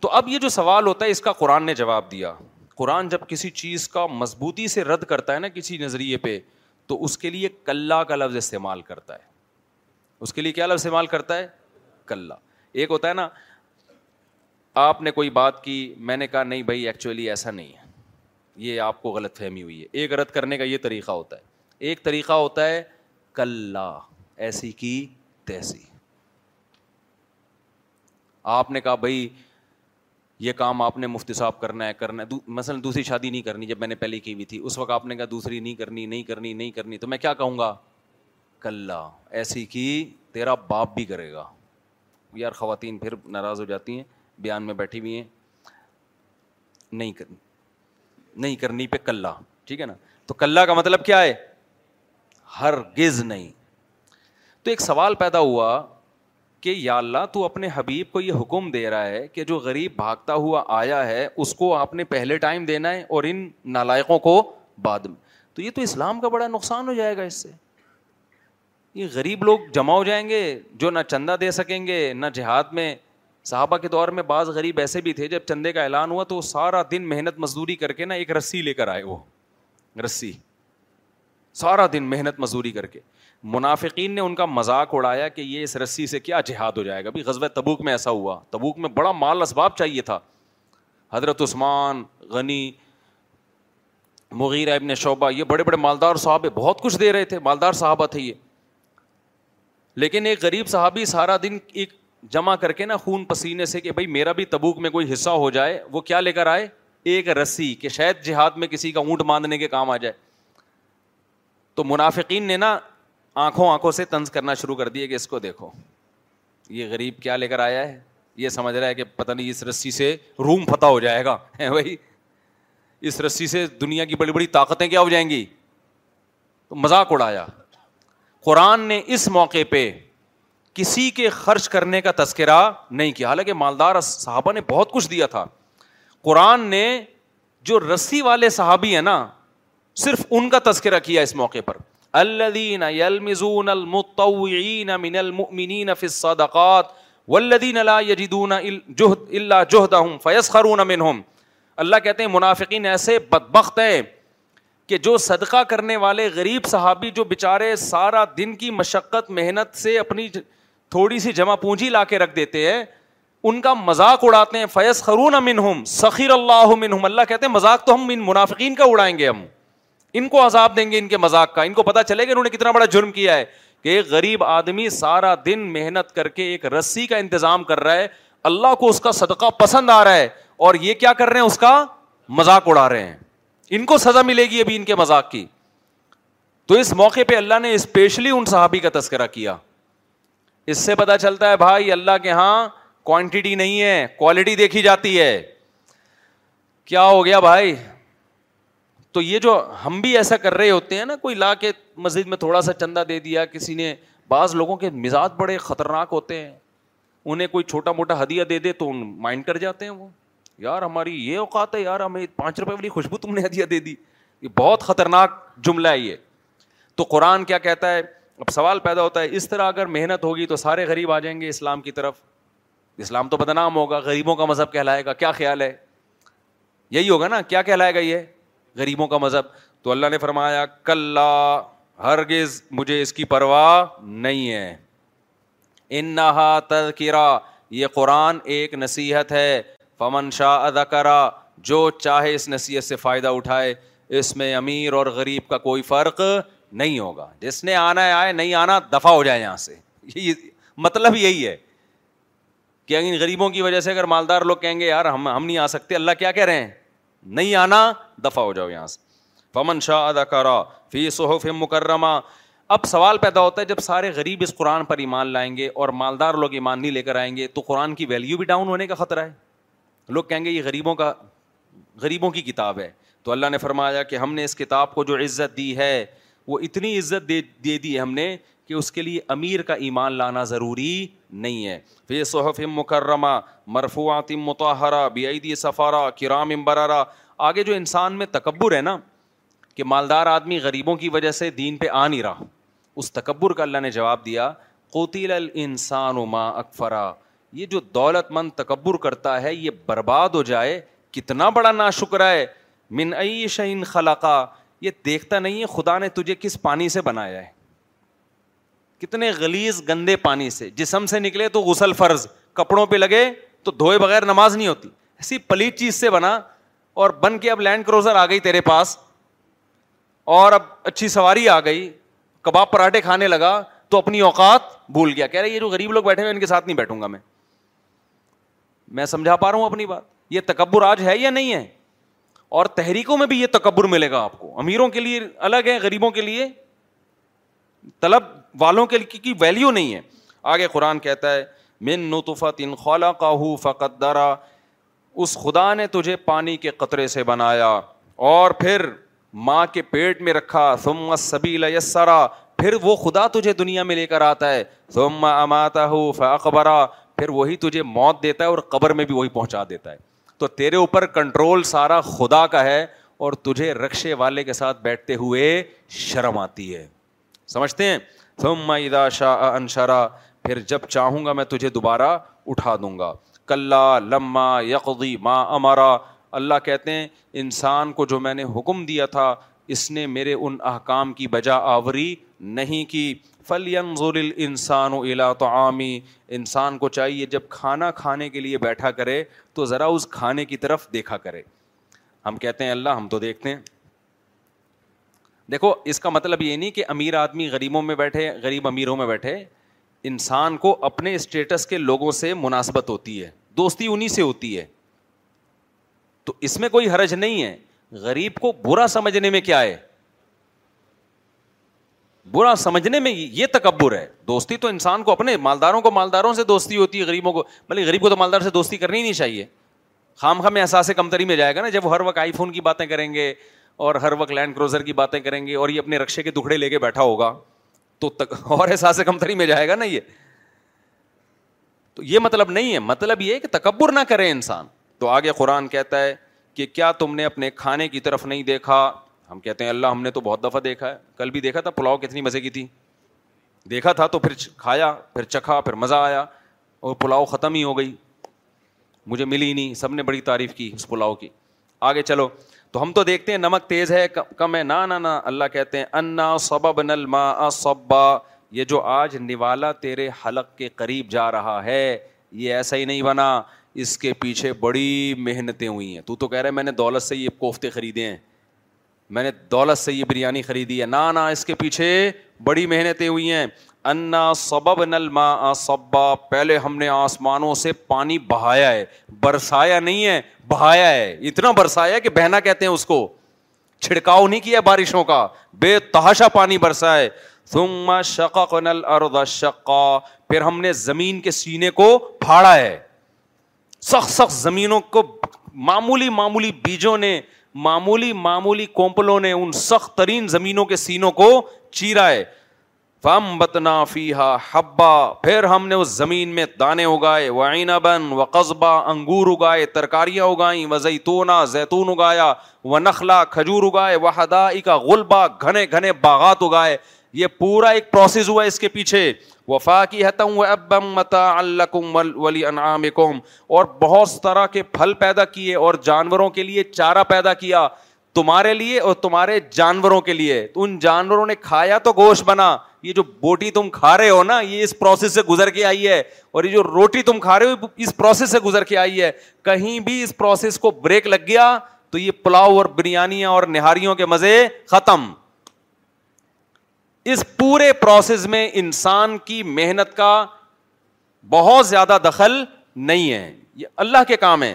تو اب یہ جو سوال ہوتا ہے اس کا قرآن نے جواب دیا قرآن جب کسی چیز کا مضبوطی سے رد کرتا ہے نا کسی نظریے پہ تو اس کے لیے کلّا کا لفظ استعمال کرتا ہے اس کے لیے کیا لفظ استعمال کرتا ہے کلّا ایک ہوتا ہے نا آپ نے کوئی بات کی میں نے کہا نہیں بھائی ایکچولی ایسا نہیں ہے یہ آپ کو غلط فہمی ہوئی ہے ایک غلط کرنے کا یہ طریقہ ہوتا ہے ایک طریقہ ہوتا ہے کلّا ایسی کی تیسی آپ نے کہا بھائی یہ کام آپ نے مفتی صاحب کرنا ہے کرنا ہے مثلاً دوسری شادی نہیں کرنی جب میں نے پہلے کی ہوئی تھی اس وقت آپ نے کہا دوسری نہیں کرنی نہیں کرنی نہیں کرنی تو میں کیا کہوں گا کلّا ایسی کی تیرا باپ بھی کرے گا یار خواتین پھر ناراض ہو جاتی ہیں بیان میں بیٹھی ہوئی ہیں نہیں کرنی نہیں کرنی پہ کلّا ٹھیک ہے نا تو کلّا کا مطلب کیا ہے ہر گز نہیں تو ایک سوال پیدا ہوا کہ یا اللہ تو اپنے حبیب کو یہ حکم دے رہا ہے کہ جو غریب بھاگتا ہوا آیا ہے اس کو آپ نے پہلے ٹائم دینا ہے اور ان نالائقوں کو بعد میں تو یہ تو اسلام کا بڑا نقصان ہو جائے گا اس سے یہ غریب لوگ جمع ہو جائیں گے جو نہ چندہ دے سکیں گے نہ جہاد میں صحابہ کے دور میں بعض غریب ایسے بھی تھے جب چندے کا اعلان ہوا تو سارا دن محنت مزدوری کر کے نہ ایک رسی لے کر آئے وہ رسی سارا دن محنت مزدوری کر کے منافقین نے ان کا مذاق اڑایا کہ یہ اس رسی سے کیا جہاد ہو جائے گا بھی غزوہ تبوک میں ایسا ہوا تبوک میں بڑا مال اسباب چاہیے تھا حضرت عثمان غنی مغیر ابن شعبہ یہ بڑے بڑے مالدار صحابے بہت کچھ دے رہے تھے مالدار صحابہ تھے یہ لیکن ایک غریب صحابی سارا دن ایک جمع کر کے نا خون پسینے سے کہ بھائی میرا بھی تبوک میں کوئی حصہ ہو جائے وہ کیا لے کر آئے ایک رسی کہ شاید جہاد میں کسی کا اونٹ باندھنے کے کام آ جائے تو منافقین نے نا آنکھوں آنکھوں سے طنز کرنا شروع کر دیے کہ اس کو دیکھو یہ غریب کیا لے کر آیا ہے یہ سمجھ رہا ہے کہ پتہ نہیں اس رسی سے روم فتح ہو جائے گا بھائی اس رسی سے دنیا کی بڑی بڑی طاقتیں کیا ہو جائیں گی تو مذاق اڑایا قرآن نے اس موقع پہ کسی کے خرچ کرنے کا تذکرہ نہیں کیا حالانکہ مالدار صحابہ نے بہت کچھ دیا تھا قرآن نے جو رسی والے صحابی ہیں نا صرف ان کا تذکرہ کیا اس موقع پر من المؤمنين في الصدقات والذين لا يجدون جهد الا جهدهم فيسخرون منهم اللہ کہتے ہیں منافقین ایسے بدبخت ہیں کہ جو صدقہ کرنے والے غریب صحابی جو بیچارے سارا دن کی مشقت محنت سے اپنی تھوڑی سی جمع پونجی لا کے رکھ دیتے ہیں ان کا مذاق اڑاتے ہیں فیض خرون امن ہم سخیر اللہ منہم اللہ کہتے ہیں مذاق تو ہم ان منافقین کا اڑائیں گے ہم ان کو عذاب دیں گے ان کے مذاق کا ان کو پتا چلے گا انہوں نے کتنا بڑا جرم کیا ہے کہ ایک غریب آدمی سارا دن محنت کر کے ایک رسی کا انتظام کر رہا ہے اللہ کو اس کا صدقہ پسند آ رہا ہے اور یہ کیا کر رہے ہیں اس کا مذاق اڑا رہے ہیں ان کو سزا ملے گی ابھی ان کے مذاق کی تو اس موقع پہ اللہ نے اسپیشلی ان صحابی کا تذکرہ کیا اس سے پتا چلتا ہے بھائی اللہ کے ہاں کوانٹٹی نہیں ہے کوالٹی دیکھی جاتی ہے کیا ہو گیا بھائی تو یہ جو ہم بھی ایسا کر رہے ہوتے ہیں نا کوئی لا کے مسجد میں تھوڑا سا چندہ دے دیا کسی نے بعض لوگوں کے مزاج بڑے خطرناک ہوتے ہیں انہیں کوئی چھوٹا موٹا ہدیہ دے دے تو ان مائنڈ کر جاتے ہیں وہ یار ہماری یہ اوقات ہے یار ہمیں پانچ روپے والی خوشبو تم نے ہدیہ دے دی یہ بہت خطرناک جملہ ہے یہ تو قرآن کیا کہتا ہے اب سوال پیدا ہوتا ہے اس طرح اگر محنت ہوگی تو سارے غریب آ جائیں گے اسلام کی طرف اسلام تو بدنام ہوگا غریبوں کا مذہب کہلائے گا کیا خیال ہے یہی ہوگا نا کیا کہلائے گا یہ غریبوں کا مذہب تو اللہ نے فرمایا کل ہرگز مجھے اس کی پرواہ نہیں ہے انہا ترکرا یہ قرآن ایک نصیحت ہے فمن شاہ ادا کرا جو چاہے اس نصیحت سے فائدہ اٹھائے اس میں امیر اور غریب کا کوئی فرق نہیں ہوگا جس نے آنا ہے آئے نہیں آنا دفاع ہو جائے یہاں سے مطلب یہی ہے کہ غریبوں کی وجہ سے اگر مالدار لوگ کہیں گے یار ہم ہم نہیں آ سکتے اللہ کیا کہہ رہے ہیں نہیں آنا دفع ہو جاؤ یہاں سے فمن شاہ ادا کرا فی سو مکرمہ اب سوال پیدا ہوتا ہے جب سارے غریب اس قرآن پر ایمان لائیں گے اور مالدار لوگ ایمان نہیں لے کر آئیں گے تو قرآن کی ویلیو بھی ڈاؤن ہونے کا خطرہ ہے لوگ کہیں گے یہ غریبوں کا غریبوں کی کتاب ہے تو اللہ نے فرمایا کہ ہم نے اس کتاب کو جو عزت دی ہے وہ اتنی عزت دے دی ہم نے کہ اس کے لیے امیر کا ایمان لانا ضروری نہیں ہے فی صحف مکرمہ مرفوعات متحرہ بیعیدی سفارہ کرام امبرا آگے جو انسان میں تکبر ہے نا کہ مالدار آدمی غریبوں کی وجہ سے دین پہ آ نہیں رہا اس تکبر کا اللہ نے جواب دیا قوتیل الانسان ما اکفرا یہ جو دولت مند تکبر کرتا ہے یہ برباد ہو جائے کتنا بڑا ناشکرہ ہے من منعی شعین خلقہ یہ دیکھتا نہیں ہے خدا نے تجھے کس پانی سے بنایا ہے کتنے گلیز گندے پانی سے جسم سے نکلے تو غسل فرض کپڑوں پہ لگے تو دھوئے بغیر نماز نہیں ہوتی ایسی پلیٹ چیز سے بنا اور بن کے اب لینڈ کروزر آ گئی تیرے پاس اور اب اچھی سواری آ گئی کباب پراٹھے کھانے لگا تو اپنی اوقات بھول گیا کہہ رہے یہ جو غریب لوگ بیٹھے ہوئے ان کے ساتھ نہیں بیٹھوں گا میں میں سمجھا پا رہا ہوں اپنی بات یہ تکبر آج ہے یا نہیں ہے اور تحریکوں میں بھی یہ تکبر ملے گا آپ کو امیروں کے لیے الگ ہے غریبوں کے لیے طلب والوں کے لیے کی ویلیو نہیں ہے آگے قرآن کہتا ہے من نطفت ان خالہ کا اس خدا نے تجھے پانی کے قطرے سے بنایا اور پھر ماں کے پیٹ میں رکھا ثم سبیلا یسرا پھر وہ خدا تجھے دنیا میں لے کر آتا ہے ثم اماتا ہو فقبرا پھر وہی تجھے موت دیتا ہے اور قبر میں بھی وہی پہنچا دیتا ہے تو تیرے اوپر کنٹرول سارا خدا کا ہے اور تجھے رکشے والے کے ساتھ بیٹھتے ہوئے شرم آتی ہے سمجھتے ہیں تم ادا شاہ انشرا پھر جب چاہوں گا میں تجھے دوبارہ اٹھا دوں گا کلّا لما یقی ماں امارا اللہ کہتے ہیں انسان کو جو میں نے حکم دیا تھا اس نے میرے ان احکام کی بجا آوری نہیں کی فلی ضول انسان و الا تو عامی انسان کو چاہیے جب کھانا کھانے کے لیے بیٹھا کرے تو ذرا اس کھانے کی طرف دیکھا کرے ہم کہتے ہیں اللہ ہم تو دیکھتے ہیں دیکھو اس کا مطلب یہ نہیں کہ امیر آدمی غریبوں میں بیٹھے غریب امیروں میں بیٹھے انسان کو اپنے اسٹیٹس کے لوگوں سے مناسبت ہوتی ہے دوستی انہیں سے ہوتی ہے تو اس میں کوئی حرج نہیں ہے غریب کو برا سمجھنے میں کیا ہے برا سمجھنے میں یہ تکبر ہے دوستی تو انسان کو اپنے مالداروں کو مالداروں سے دوستی ہوتی ہے غریبوں کو بھلے غریب کو تو مالدار سے دوستی کرنی نہیں چاہیے خام خام احساس کمتری میں جائے گا نا جب وہ ہر وقت آئی فون کی باتیں کریں گے اور ہر وقت لینڈ کروزر کی باتیں کریں گے اور یہ اپنے رکشے کے دکھڑے لے کے بیٹھا ہوگا تو تک اور احساس کمتری میں جائے گا نا یہ تو یہ مطلب نہیں ہے مطلب یہ کہ تکبر نہ کرے انسان تو آگے قرآن کہتا ہے کہ کیا تم نے اپنے کھانے کی طرف نہیں دیکھا ہم کہتے ہیں اللہ ہم نے تو بہت دفعہ دیکھا ہے کل بھی دیکھا تھا پلاؤ کتنی مزے کی تھی دیکھا تھا تو پھر کھایا پھر چکھا پھر مزہ آیا اور پلاؤ ختم ہی ہو گئی مجھے ملی نہیں سب نے بڑی تعریف کی اس پلاؤ کی آگے چلو تو ہم تو دیکھتے ہیں نمک تیز ہے کم ہے نہ نہ اللہ کہتے ہیں انا سبب ما سب یہ جو آج نوالا تیرے حلق کے قریب جا رہا ہے یہ ایسا ہی نہیں بنا اس کے پیچھے بڑی محنتیں ہوئی ہیں تو کہہ رہے میں نے دولت سے یہ کوفتے خریدے ہیں میں نے دولت سے یہ بریانی خریدی ہے نہ نہ اس کے پیچھے بڑی محنتیں ہوئی ہیں انا سبب نل ماں سبا پہلے ہم نے آسمانوں سے پانی بہایا ہے برسایا نہیں ہے بہایا ہے اتنا برسایا کہ بہنا کہتے ہیں اس کو چھڑکاؤ نہیں کیا بارشوں کا بے تحاشا پانی برسا ہے شقا پھر ہم نے زمین کے سینے کو پھاڑا ہے سخت سخت زمینوں کو معمولی معمولی بیجوں نے معمولی معمولی کومپلوں نے ان سخت ترین زمینوں کے سینوں کو چیرا ہے فم بتنا فی ہا ہبا پھر ہم نے اس زمین میں دانے اگائے و آئینہ بن و قصبہ انگور اگائے ترکاریاں اگائیں و زیتونا زیتون اگایا و نخلا کھجور اگائے و ہدائی کا غلبہ گھنے گھنے باغات اگائے یہ پورا ایک پروسیس ہوا اس کے پیچھے وفا کی حتم و ابم متا الکم ولی انعام اور بہت طرح کے پھل پیدا کیے اور جانوروں کے لیے چارہ پیدا کیا تمہارے لیے اور تمہارے جانوروں کے لیے ان جانوروں نے کھایا تو گوشت بنا یہ جو بوٹی تم کھا رہے ہو نا یہ اس پروسیس سے گزر کے آئی ہے اور یہ جو روٹی تم کھا رہے ہو اس پروسیس سے گزر کے آئی ہے کہیں بھی اس پروسیس کو بریک لگ گیا تو یہ پلاؤ اور اور نہاریوں کے مزے ختم اس پورے پروسیس میں انسان کی محنت کا بہت زیادہ دخل نہیں ہے یہ اللہ کے کام ہے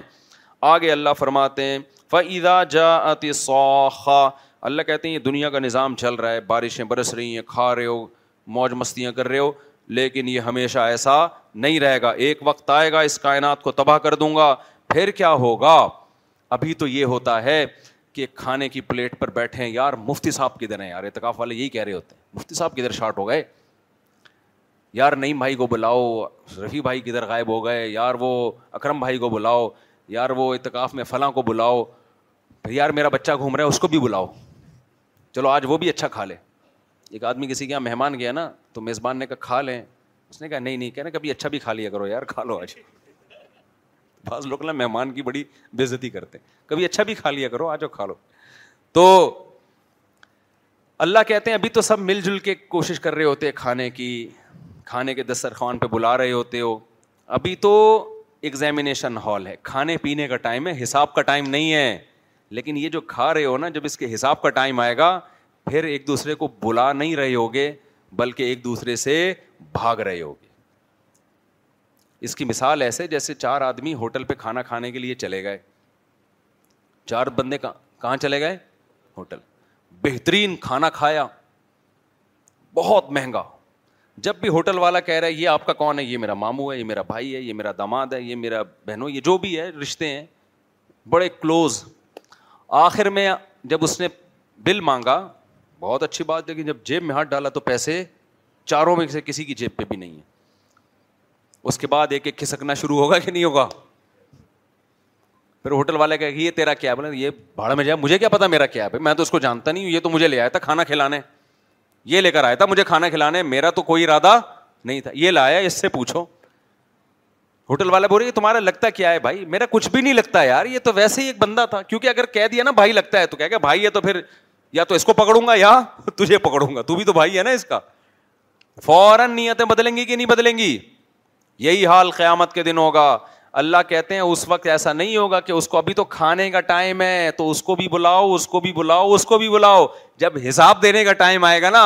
آگے اللہ فرماتے ہیں فیدا جا سوخا اللہ کہتے ہیں یہ دنیا کا نظام چل رہا ہے بارشیں برس رہی ہیں کھا رہے ہو موج مستیاں کر رہے ہو لیکن یہ ہمیشہ ایسا نہیں رہے گا ایک وقت آئے گا اس کائنات کو تباہ کر دوں گا پھر کیا ہوگا ابھی تو یہ ہوتا ہے کہ کھانے کی پلیٹ پر بیٹھے ہیں یار مفتی صاحب کدھر ہیں یار اعتکاف والے یہی کہہ رہے ہوتے ہیں مفتی صاحب کدھر شارٹ ہو گئے یار نعیم بھائی کو بلاؤ رفیع بھائی کدھر غائب ہو گئے یار وہ اکرم بھائی کو بلاؤ یار وہ اعتکاف میں فلاں کو بلاؤ پھر یار میرا بچہ گھوم رہا ہے اس کو بھی بلاؤ چلو آج وہ بھی اچھا کھا لے ایک آدمی کسی کے یہاں مہمان گیا نا تو میزبان نے کہا کھا لیں اس نے کہا نہیں نہیں کہنا کبھی اچھا بھی کھا لیا کرو یار کھا لو آج بعض لوگ نا مہمان کی بڑی بےزتی کرتے ہیں کبھی اچھا بھی کھا لیا کرو آج جاؤ کھا لو تو اللہ کہتے ہیں ابھی تو سب مل جل کے کوشش کر رہے ہوتے کھانے کی کھانے کے دسترخوان پہ بلا رہے ہوتے ہو ابھی تو ایگزامینیشن ہال ہے کھانے پینے کا ٹائم ہے حساب کا ٹائم نہیں ہے لیکن یہ جو کھا رہے ہو نا جب اس کے حساب کا ٹائم آئے گا پھر ایک دوسرے کو بلا نہیں رہے ہوگے بلکہ ایک دوسرے سے بھاگ رہے ہوگے اس کی مثال ایسے جیسے چار آدمی ہوٹل پہ کھانا کھانے کے لیے چلے گئے چار بندے کہاں چلے گئے ہوٹل بہترین کھانا کھایا بہت مہنگا جب بھی ہوٹل والا کہہ رہا ہے یہ آپ کا کون ہے یہ میرا مامو ہے یہ میرا بھائی ہے یہ میرا داماد ہے یہ میرا بہنوں یہ جو بھی ہے رشتے ہیں بڑے کلوز آخر میں جب اس نے بل مانگا بہت اچھی بات لیکن جب جیب میں ہاتھ ڈالا تو پیسے چاروں میں سے کسی کی جیب پہ بھی نہیں ہے اس کے بعد ایک ایک کھسکنا شروع ہوگا کہ نہیں ہوگا پھر ہوٹل والے کہ یہ تیرا کیا بولے یہ بھاڑا میں جائے مجھے کیا پتا میرا کیا ہے میں تو اس کو جانتا نہیں ہوں یہ تو مجھے لے آیا تھا کھانا کھلانے یہ لے کر آیا تھا مجھے کھانا کھلانے میرا تو کوئی ارادہ نہیں تھا یہ لایا اس سے پوچھو ہوٹل والا بول رہی تمہارا لگتا کیا ہے بھائی میرا کچھ بھی نہیں لگتا یار یہ تو ویسے ہی ایک بندہ تھا کیونکہ اگر کہہ دیا نا بھائی لگتا ہے تو کہہ گیا بھائی ہے تو تو پھر یا اس کو پکڑوں گا یا تجھے پکڑوں گا تو بھی تو بھائی ہے نا اس کا فوراً نیتیں بدلیں گی کہ نہیں بدلیں گی یہی حال قیامت کے دن ہوگا اللہ کہتے ہیں اس وقت ایسا نہیں ہوگا کہ اس کو ابھی تو کھانے کا ٹائم ہے تو اس کو بھی بلاؤ اس کو بھی بلاؤ اس کو بھی بلاؤ جب حساب دینے کا ٹائم آئے گا نا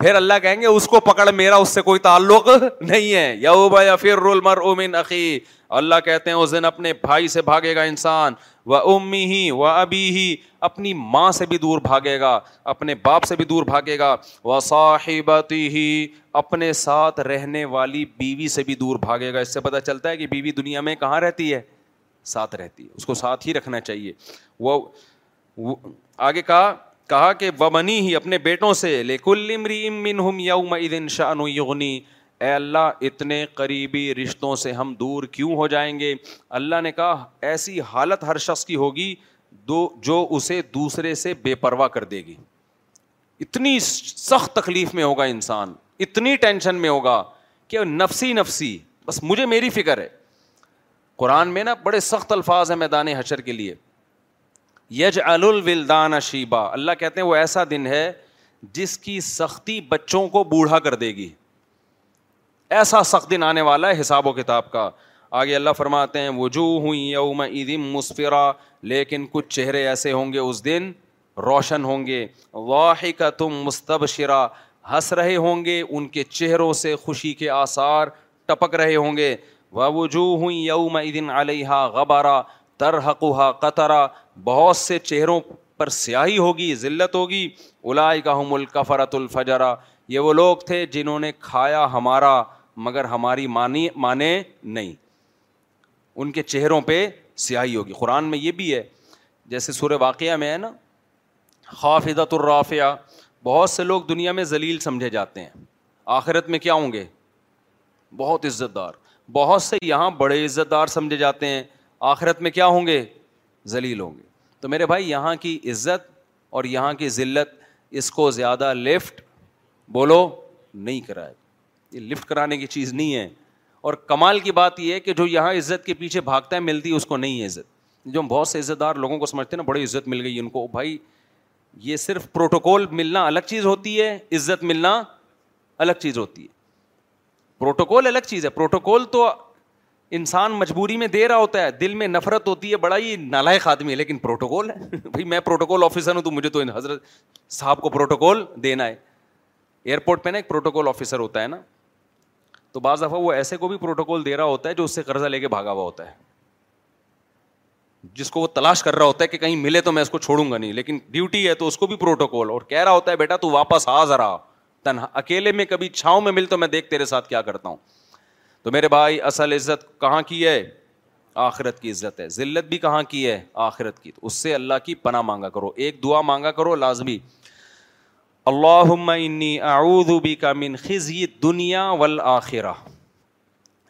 پھر اللہ کہیں گے اس کو پکڑ میرا اس سے کوئی تعلق نہیں ہے یا او یا پھر رول مر عقی اللہ کہتے ہیں اس دن اپنے بھائی سے بھاگے گا انسان وہ امی ہی وہ ابھی ہی اپنی ماں سے بھی دور بھاگے گا اپنے باپ سے بھی دور بھاگے گا وہ صاحب ہی اپنے ساتھ رہنے والی بیوی سے بھی دور بھاگے گا اس سے پتہ چلتا ہے کہ بیوی دنیا میں کہاں رہتی ہے ساتھ رہتی ہے اس کو ساتھ ہی رکھنا چاہیے وہ آگے کہا کہا کہ بنی ہی اپنے بیٹوں سے لے کل لیکن شان یغنی اے اللہ اتنے قریبی رشتوں سے ہم دور کیوں ہو جائیں گے اللہ نے کہا ایسی حالت ہر شخص کی ہوگی دو جو اسے دوسرے سے بے پرواہ کر دے گی اتنی سخت تکلیف میں ہوگا انسان اتنی ٹینشن میں ہوگا کہ نفسی نفسی بس مجھے میری فکر ہے قرآن میں نا بڑے سخت الفاظ ہیں میدان حشر کے لیے یج الولدان شیبا اللہ کہتے ہیں وہ ایسا دن ہے جس کی سختی بچوں کو بوڑھا کر دے گی ایسا سخت دن آنے والا ہے حساب و کتاب کا آگے اللہ فرماتے ہیں وجو ہوں یوم مسفرا لیکن کچھ چہرے ایسے ہوں گے اس دن روشن ہوں گے واحد کا تم مستب شرا ہنس رہے ہوں گے ان کے چہروں سے خوشی کے آثار ٹپک رہے ہوں گے وجو ہوں یوم عیدن علیہ غبارہ ترحقہ قطرہ بہت سے چہروں پر سیاہی ہوگی ذلت ہوگی الائے کا ہم الکفرت الفجرا یہ وہ لوگ تھے جنہوں نے کھایا ہمارا مگر ہماری مانی مانے نہیں ان کے چہروں پہ سیاہی ہوگی قرآن میں یہ بھی ہے جیسے سور واقعہ میں ہے نا خاف دت الرافیہ بہت سے لوگ دنیا میں ذلیل سمجھے جاتے ہیں آخرت میں کیا ہوں گے بہت عزت دار بہت سے یہاں بڑے عزت دار سمجھے جاتے ہیں آخرت میں کیا ہوں گے ذلیل ہوں گے تو میرے بھائی یہاں کی عزت اور یہاں کی ذلت اس کو زیادہ لفٹ بولو نہیں کرائے یہ لفٹ کرانے کی چیز نہیں ہے اور کمال کی بات یہ ہے کہ جو یہاں عزت کے پیچھے بھاگتا ہے ملتی ہے اس کو نہیں ہے عزت جو ہم بہت سے عزت دار لوگوں کو سمجھتے ہیں نا بڑی عزت مل گئی ان کو بھائی یہ صرف پروٹوکول ملنا الگ چیز ہوتی ہے عزت ملنا الگ چیز ہوتی ہے پروٹوکول الگ چیز ہے پروٹوکول تو انسان مجبوری میں دے رہا ہوتا ہے دل میں نفرت ہوتی ہے بڑا ہی نالائق آدمی ہے لیکن پروٹوکول ہے بھائی میں پروٹوکول آفیسر ہوں تو مجھے تو حضرت صاحب کو پروٹوکول دینا ہے ایئرپورٹ پہ نا ایک پروٹوکول آفیسر ہوتا ہے نا تو بعض دفعہ وہ ایسے کو بھی پروٹوکول دے رہا ہوتا ہے جو اس سے قرضہ لے کے بھاگا ہوا ہوتا ہے جس کو وہ تلاش کر رہا ہوتا ہے کہ کہیں ملے تو میں اس کو چھوڑوں گا نہیں لیکن ڈیوٹی ہے تو اس کو بھی پروٹوکول اور کہہ رہا ہوتا ہے بیٹا تو واپس آ ذرا تنہا اکیلے میں کبھی چھاؤں میں مل تو میں دیکھ تیرے ساتھ کیا کرتا ہوں تو میرے بھائی اصل عزت کہاں کی ہے آخرت کی عزت ہے ذلت بھی کہاں کی ہے آخرت کی تو اس سے اللہ کی پناہ مانگا کرو ایک دعا مانگا کرو لازمی اللہ انی اعوذ بی کا دنیا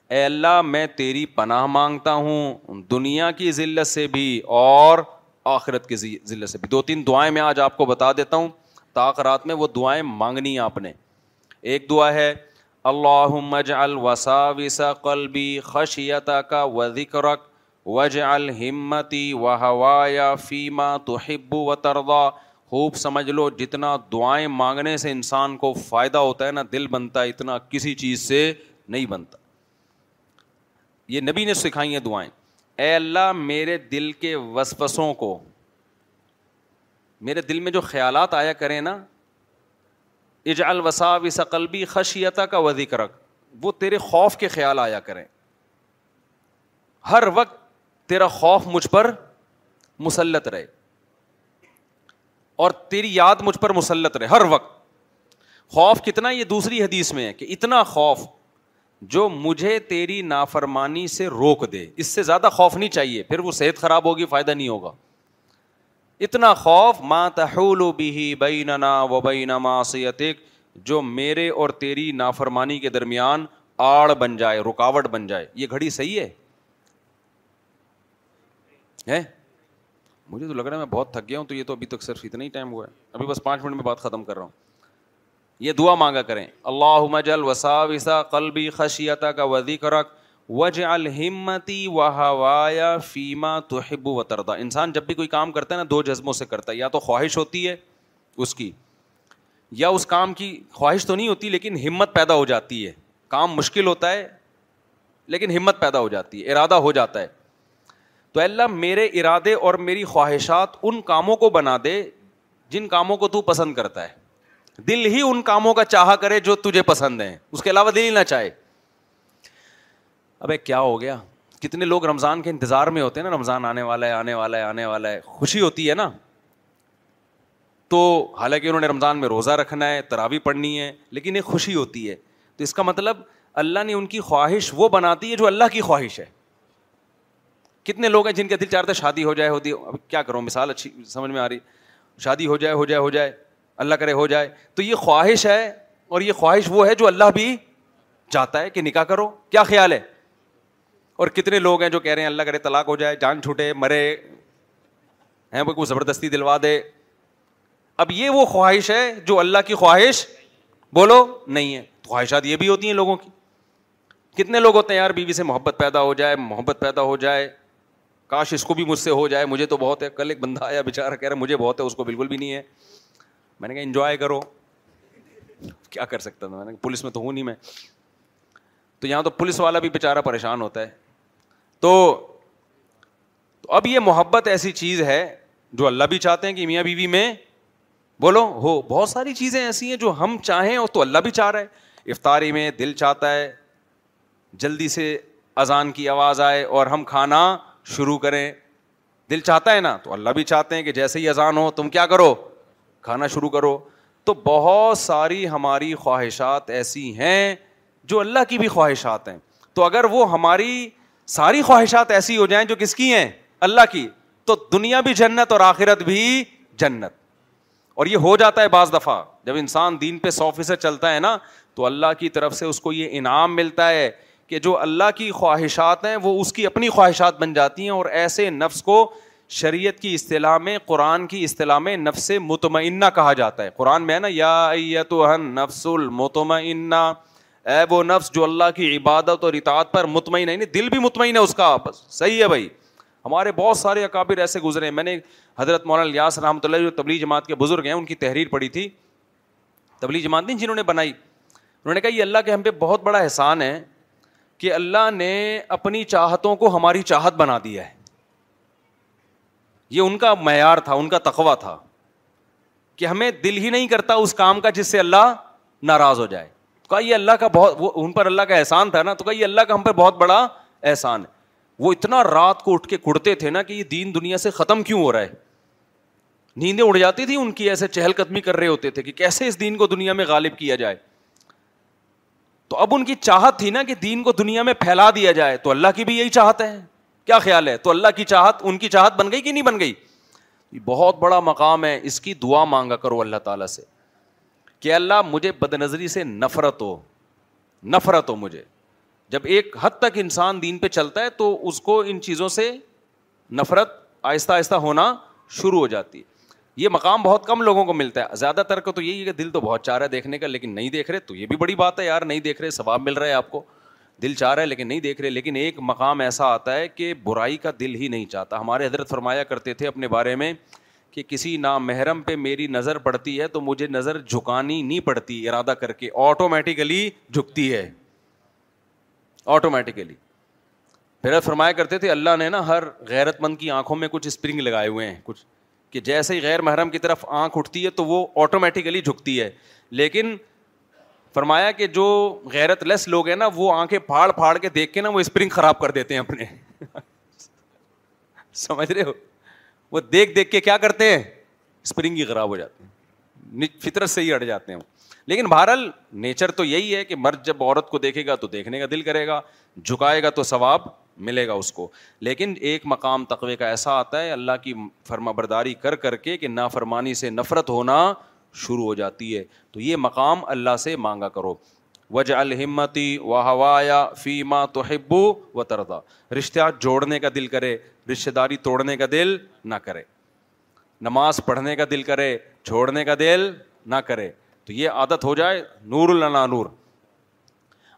اے اللہ میں تیری پناہ مانگتا ہوں دنیا کی ذلت سے بھی اور آخرت کی ذلت سے بھی دو تین دعائیں میں آج آپ کو بتا دیتا ہوں تاخرات میں وہ دعائیں مانگنی آپ نے ایک دعا ہے اللهم اجعل وساوس قلبي خشيتك وذكرك واجعل همتي وهوايا فيما تحب وترضى و خوب سمجھ لو جتنا دعائیں مانگنے سے انسان کو فائدہ ہوتا ہے نا دل بنتا ہے اتنا کسی چیز سے نہیں بنتا یہ نبی نے سکھائی ہیں دعائیں اے اللہ میرے دل کے وسوسوں کو میرے دل میں جو خیالات آیا کریں نا اجعل وساوس قلبی خشیتا کا وزی کرک وہ تیرے خوف کے خیال آیا کریں ہر وقت تیرا خوف مجھ پر مسلط رہے اور تیری یاد مجھ پر مسلط رہے ہر وقت خوف کتنا یہ دوسری حدیث میں ہے کہ اتنا خوف جو مجھے تیری نافرمانی سے روک دے اس سے زیادہ خوف نہیں چاہیے پھر وہ صحت خراب ہوگی فائدہ نہیں ہوگا اتنا خوف ماں بھی و ننا معصیتک جو میرے اور تیری نافرمانی کے درمیان آڑ بن جائے رکاوٹ بن جائے یہ گھڑی صحیح ہے مجھے تو لگ رہا ہے میں بہت تھک گیا ہوں تو یہ تو ابھی تک صرف اتنا ہی ٹائم ہوا ہے ابھی بس پانچ منٹ میں بات ختم کر رہا ہوں یہ دعا مانگا کریں اللہ مجل وسا وسا کل بھی خشیتا کا وزی رکھ وج الحمتی و وا یا فیما توحب و تردا انسان جب بھی کوئی کام کرتا ہے نا دو جذبوں سے کرتا ہے یا تو خواہش ہوتی ہے اس کی یا اس کام کی خواہش تو نہیں ہوتی لیکن ہمت پیدا ہو جاتی ہے کام مشکل ہوتا ہے لیکن ہمت پیدا ہو جاتی ہے ارادہ ہو جاتا ہے تو اللہ میرے ارادے اور میری خواہشات ان کاموں کو بنا دے جن کاموں کو تو پسند کرتا ہے دل ہی ان کاموں کا چاہا کرے جو تجھے پسند ہیں اس کے علاوہ دل ہی نہ چاہے ابے کیا ہو گیا کتنے لوگ رمضان کے انتظار میں ہوتے ہیں نا رمضان آنے والا ہے آنے والا ہے آنے والا ہے خوشی ہوتی ہے نا تو حالانکہ انہوں نے رمضان میں روزہ رکھنا ہے تراوی پڑھنی ہے لیکن ایک خوشی ہوتی ہے تو اس کا مطلب اللہ نے ان کی خواہش وہ بناتی ہے جو اللہ کی خواہش ہے کتنے لوگ ہیں جن کے دل چاہتے شادی ہو جائے ہوتی اب کیا کروں مثال اچھی سمجھ میں آ رہی شادی ہو جائے ہو جائے ہو جائے اللہ کرے ہو جائے تو یہ خواہش ہے اور یہ خواہش وہ ہے جو اللہ بھی چاہتا ہے کہ نکاح کرو کیا خیال ہے اور کتنے لوگ ہیں جو کہہ رہے ہیں اللہ کرے طلاق ہو جائے جان چھوٹے مرے ہیں کوئی زبردستی دلوا دے اب یہ وہ خواہش ہے جو اللہ کی خواہش بولو نہیں ہے خواہشات یہ بھی ہوتی ہیں لوگوں کی کتنے لوگ ہوتے ہیں یار بیوی سے محبت پیدا ہو جائے محبت پیدا ہو جائے کاش اس کو بھی مجھ سے ہو جائے مجھے تو بہت ہے کل ایک بندہ آیا بےچارا کہہ رہا مجھے بہت ہے اس کو بالکل بھی نہیں ہے میں نے کہا انجوائے کرو کیا کر سکتا تھا میں نے کہا پولیس میں تو ہوں نہیں میں تو یہاں تو پولیس والا بھی بے پریشان ہوتا ہے تو اب یہ محبت ایسی چیز ہے جو اللہ بھی چاہتے ہیں کہ میاں بیوی میں بولو ہو بہت ساری چیزیں ایسی ہیں جو ہم چاہیں اور تو اللہ بھی چاہ رہا ہے افطاری میں دل چاہتا ہے جلدی سے اذان کی آواز آئے اور ہم کھانا شروع کریں دل چاہتا ہے نا تو اللہ بھی چاہتے ہیں کہ جیسے ہی اذان ہو تم کیا کرو کھانا شروع کرو تو بہت ساری ہماری خواہشات ایسی ہیں جو اللہ کی بھی خواہشات ہیں تو اگر وہ ہماری ساری خواہشات ایسی ہو جائیں جو کس کی ہیں اللہ کی تو دنیا بھی جنت اور آخرت بھی جنت اور یہ ہو جاتا ہے بعض دفعہ جب انسان دین پہ سو فیصد چلتا ہے نا تو اللہ کی طرف سے اس کو یہ انعام ملتا ہے کہ جو اللہ کی خواہشات ہیں وہ اس کی اپنی خواہشات بن جاتی ہیں اور ایسے نفس کو شریعت کی اصطلاح میں قرآن کی اصطلاح میں نفس مطمئنہ کہا جاتا ہے قرآن میں ہے نا یا تو نفس المطمئنہ اے وہ نفس جو اللہ کی عبادت اور اطاعت پر مطمئن ہے نہیں یعنی دل بھی مطمئن ہے اس کا آپس صحیح ہے بھائی ہمارے بہت سارے اکابر ایسے گزرے ہیں میں نے حضرت مولانا رحمۃ اللہ جو تبلیغ جماعت کے بزرگ ہیں ان کی تحریر پڑھی تھی تبلیغ جماعت نہیں جنہوں نے بنائی انہوں نے کہا یہ اللہ کے ہم پہ بہت بڑا احسان ہے کہ اللہ نے اپنی چاہتوں کو ہماری چاہت بنا دیا ہے یہ ان کا معیار تھا ان کا تقوا تھا کہ ہمیں دل ہی نہیں کرتا اس کام کا جس سے اللہ ناراض ہو جائے کہا یہ اللہ کا بہت وہ ان پر اللہ کا احسان تھا نا تو کہا یہ اللہ کا ہم پر بہت بڑا احسان ہے وہ اتنا رات کو اٹھ کے کڑتے تھے نا کہ یہ دین دنیا سے ختم کیوں ہو رہا ہے نیندیں اڑ جاتی تھیں ان کی ایسے چہل قدمی کر رہے ہوتے تھے کہ کیسے اس دین کو دنیا میں غالب کیا جائے تو اب ان کی چاہت تھی نا کہ دین کو دنیا میں پھیلا دیا جائے تو اللہ کی بھی یہی چاہت ہے کیا خیال ہے تو اللہ کی چاہت ان کی چاہت بن گئی کہ نہیں بن گئی بہت بڑا مقام ہے اس کی دعا مانگا کرو اللہ تعالیٰ سے کہ اللہ مجھے بد نظری سے نفرت ہو نفرت ہو مجھے جب ایک حد تک انسان دین پہ چلتا ہے تو اس کو ان چیزوں سے نفرت آہستہ آہستہ ہونا شروع ہو جاتی ہے یہ مقام بہت کم لوگوں کو ملتا ہے زیادہ تر کا تو یہی ہے کہ دل تو بہت چاہ رہا ہے دیکھنے کا لیکن نہیں دیکھ رہے تو یہ بھی بڑی بات ہے یار نہیں دیکھ رہے ثواب مل رہا ہے آپ کو دل چاہ رہا ہے لیکن نہیں دیکھ رہے لیکن ایک مقام ایسا آتا ہے کہ برائی کا دل ہی نہیں چاہتا ہمارے حضرت فرمایا کرتے تھے اپنے بارے میں کہ کسی نامحرم پہ میری نظر پڑتی ہے تو مجھے نظر جھکانی نہیں پڑتی ارادہ کر کے آٹومیٹیکلی جھکتی ہے آٹومیٹیکلی پھر فرمایا کرتے تھے اللہ نے نا ہر غیرت مند کی آنکھوں میں کچھ اسپرنگ لگائے ہوئے ہیں کچھ کہ جیسے ہی غیر محرم کی طرف آنکھ اٹھتی ہے تو وہ آٹومیٹیکلی جھکتی ہے لیکن فرمایا کہ جو غیرت لیس لوگ ہیں نا وہ آنکھیں پھاڑ پھاڑ کے دیکھ کے نا وہ اسپرنگ خراب کر دیتے ہیں اپنے سمجھ رہے ہو وہ دیکھ دیکھ کے کیا کرتے ہیں اسپرنگ ہی خراب ہو جاتے ہیں فطرت سے ہی اڑ جاتے ہیں لیکن بہرحال نیچر تو یہی ہے کہ مرد جب عورت کو دیکھے گا تو دیکھنے کا دل کرے گا جھکائے گا تو ثواب ملے گا اس کو لیکن ایک مقام تقوی کا ایسا آتا ہے اللہ کی فرما برداری کر کر کے کہ نافرمانی سے نفرت ہونا شروع ہو جاتی ہے تو یہ مقام اللہ سے مانگا کرو وج الحمتی و ہوایا فیما تو ہبو و تردا رشتہ جوڑنے کا دل کرے رشتہ داری توڑنے کا دل نہ کرے نماز پڑھنے کا دل کرے چھوڑنے کا دل نہ کرے تو یہ عادت ہو جائے نور النا نور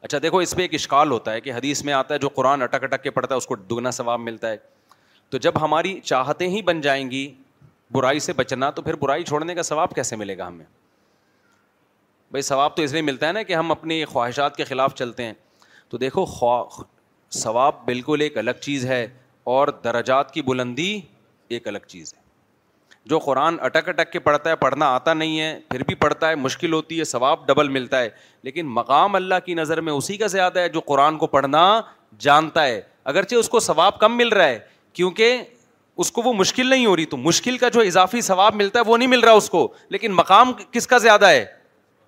اچھا دیکھو اس پہ ایک اشکال ہوتا ہے کہ حدیث میں آتا ہے جو قرآن اٹک اٹک کے پڑھتا ہے اس کو دگنا ثواب ملتا ہے تو جب ہماری چاہتیں ہی بن جائیں گی برائی سے بچنا تو پھر برائی چھوڑنے کا ثواب کیسے ملے گا ہمیں بھائی ثواب تو اس لیے ملتا ہے نا کہ ہم اپنی خواہشات کے خلاف چلتے ہیں تو دیکھو خوا ثواب بالکل ایک الگ چیز ہے اور درجات کی بلندی ایک الگ چیز ہے جو قرآن اٹک اٹک کے پڑھتا ہے پڑھنا آتا نہیں ہے پھر بھی پڑھتا ہے مشکل ہوتی ہے ثواب ڈبل ملتا ہے لیکن مقام اللہ کی نظر میں اسی کا زیادہ ہے جو قرآن کو پڑھنا جانتا ہے اگرچہ اس کو ثواب کم مل رہا ہے کیونکہ اس کو وہ مشکل نہیں ہو رہی تو مشکل کا جو اضافی ثواب ملتا ہے وہ نہیں مل رہا اس کو لیکن مقام کس کا زیادہ ہے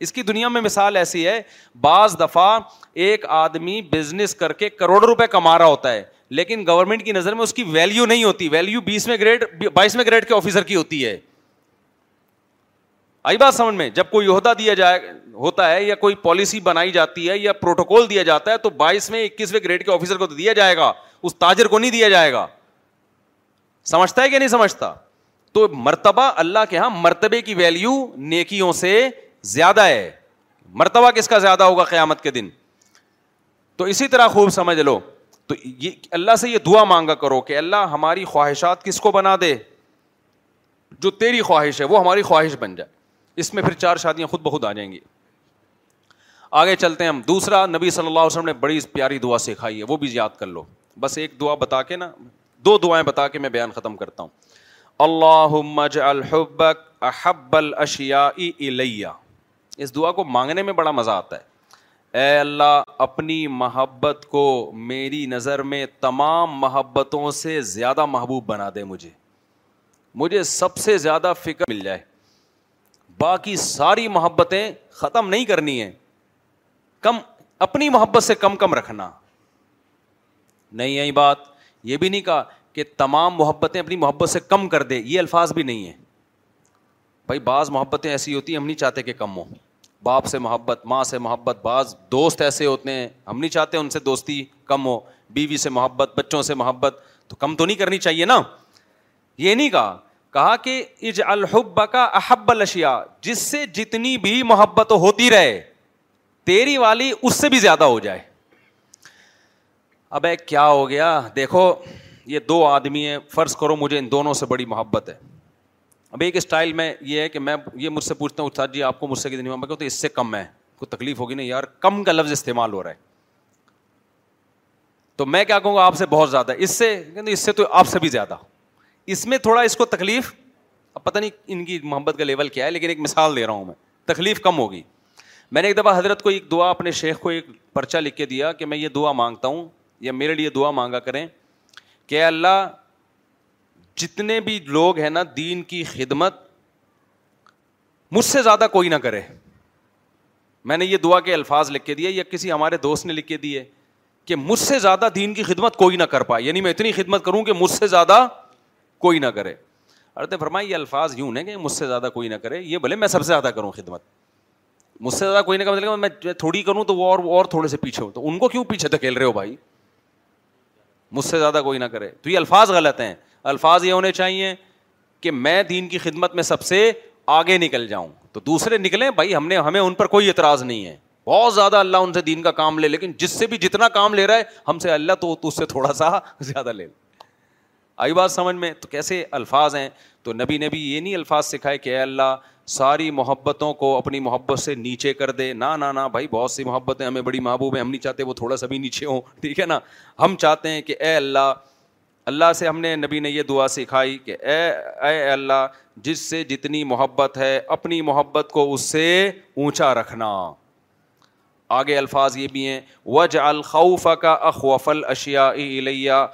اس کی دنیا میں مثال ایسی ہے بعض دفعہ ایک آدمی بزنس کر کے کروڑ روپے کما رہا ہوتا ہے لیکن گورنمنٹ کی نظر میں اس کی ویلیو نہیں ہوتی ویلیو بیس میں گریڈ بائیس میں گریڈ کے آفیسر کی ہوتی ہے آئی بات سمجھ میں جب کوئی عہدہ دیا جائے ہوتا ہے یا کوئی پالیسی بنائی جاتی ہے یا پروٹوکول دیا جاتا ہے تو بائیس میں اکیسویں گریڈ کے آفیسر کو تو دیا جائے گا اس تاجر کو نہیں دیا جائے گا سمجھتا ہے کہ نہیں سمجھتا تو مرتبہ اللہ کے یہاں مرتبے کی ویلیو نیکیوں سے زیادہ ہے مرتبہ کس کا زیادہ ہوگا قیامت کے دن تو اسی طرح خوب سمجھ لو تو یہ اللہ سے یہ دعا مانگا کرو کہ اللہ ہماری خواہشات کس کو بنا دے جو تیری خواہش ہے وہ ہماری خواہش بن جائے اس میں پھر چار شادیاں خود بخود آ جائیں گی آگے چلتے ہیں ہم دوسرا نبی صلی اللہ علیہ وسلم نے بڑی پیاری دعا سکھائی ہے وہ بھی یاد کر لو بس ایک دعا بتا کے نا دو دعائیں بتا کے میں بیان ختم کرتا ہوں اللہ الحبک اس دعا کو مانگنے میں بڑا مزہ آتا ہے اے اللہ اپنی محبت کو میری نظر میں تمام محبتوں سے زیادہ محبوب بنا دے مجھے مجھے سب سے زیادہ فکر مل جائے باقی ساری محبتیں ختم نہیں کرنی ہیں کم اپنی محبت سے کم کم رکھنا نہیں یہی بات یہ بھی نہیں کہا کہ تمام محبتیں اپنی محبت سے کم کر دے یہ الفاظ بھی نہیں ہیں بھائی بعض محبتیں ایسی ہوتی ہیں ہم نہیں چاہتے کہ کم ہو باپ سے محبت ماں سے محبت بعض دوست ایسے ہوتے ہیں ہم نہیں چاہتے ان سے دوستی کم ہو بیوی سے محبت بچوں سے محبت تو کم تو نہیں کرنی چاہیے نا یہ نہیں کہا کہا کہ اج الحب کا احب الشیا جس سے جتنی بھی محبت ہوتی رہے تیری والی اس سے بھی زیادہ ہو جائے اب کیا ہو گیا دیکھو یہ دو آدمی ہیں فرض کرو مجھے ان دونوں سے بڑی محبت ہے اب ایک اسٹائل میں یہ ہے کہ میں یہ مجھ سے پوچھتا ہوں استاد جی آپ کو مجھ سے کتنی میں تو اس سے کم ہے کوئی تکلیف ہوگی نہیں یار کم کا لفظ استعمال ہو رہا ہے تو میں کیا کہوں گا آپ سے بہت زیادہ اس سے اس سے تو آپ سے بھی زیادہ اس میں تھوڑا اس کو تکلیف اب پتہ نہیں ان کی محبت کا لیول کیا ہے لیکن ایک مثال دے رہا ہوں میں تکلیف کم ہوگی میں نے ایک دفعہ حضرت کو ایک دعا اپنے شیخ کو ایک پرچہ لکھ کے دیا کہ میں یہ دعا مانگتا ہوں یا میرے لیے دعا مانگا کریں کہ اللہ جتنے بھی لوگ ہیں نا دین کی خدمت مجھ سے زیادہ کوئی نہ کرے میں نے یہ دعا کے الفاظ لکھ کے دیے یا کسی ہمارے دوست نے لکھ کے دیے کہ مجھ سے زیادہ دین کی خدمت کوئی نہ کر پائے یعنی میں اتنی خدمت کروں کہ مجھ سے زیادہ کوئی نہ کرے ارتھ فرمائی یہ الفاظ یوں نہیں کہ مجھ سے زیادہ کوئی نہ کرے یہ بولے میں سب سے زیادہ کروں خدمت مجھ سے زیادہ کوئی نہ کرے مطلب میں تھوڑی کروں تو وہ اور اور تھوڑے سے پیچھے ہو تو ان کو کیوں پیچھے دھکیل رہے ہو بھائی مجھ سے زیادہ کوئی نہ کرے تو یہ الفاظ غلط ہیں الفاظ یہ ہونے چاہیے کہ میں دین کی خدمت میں سب سے آگے نکل جاؤں تو دوسرے نکلیں بھائی ہم نے ہمیں ان پر کوئی اعتراض نہیں ہے بہت زیادہ اللہ ان سے دین کا کام لے لیکن جس سے بھی جتنا کام لے رہا ہے ہم سے اللہ تو تو اس سے تھوڑا سا زیادہ لے لے آئی بات سمجھ میں تو کیسے الفاظ ہیں تو نبی نے بھی یہ نہیں الفاظ سکھائے کہ اے اللہ ساری محبتوں کو اپنی محبت سے نیچے کر دے نہ بھائی بہت سی محبتیں ہمیں بڑی محبوب ہیں ہم نہیں چاہتے وہ تھوڑا سا بھی نیچے ہوں ٹھیک ہے نا ہم چاہتے ہیں کہ اے اللہ اللہ سے ہم نے نبی نے یہ دعا سکھائی کہ اے اے اللہ جس سے جتنی محبت ہے اپنی محبت کو اس سے اونچا رکھنا آگے الفاظ یہ بھی ہیں وج الخوف کا اخوف الشیا اشیا الیہ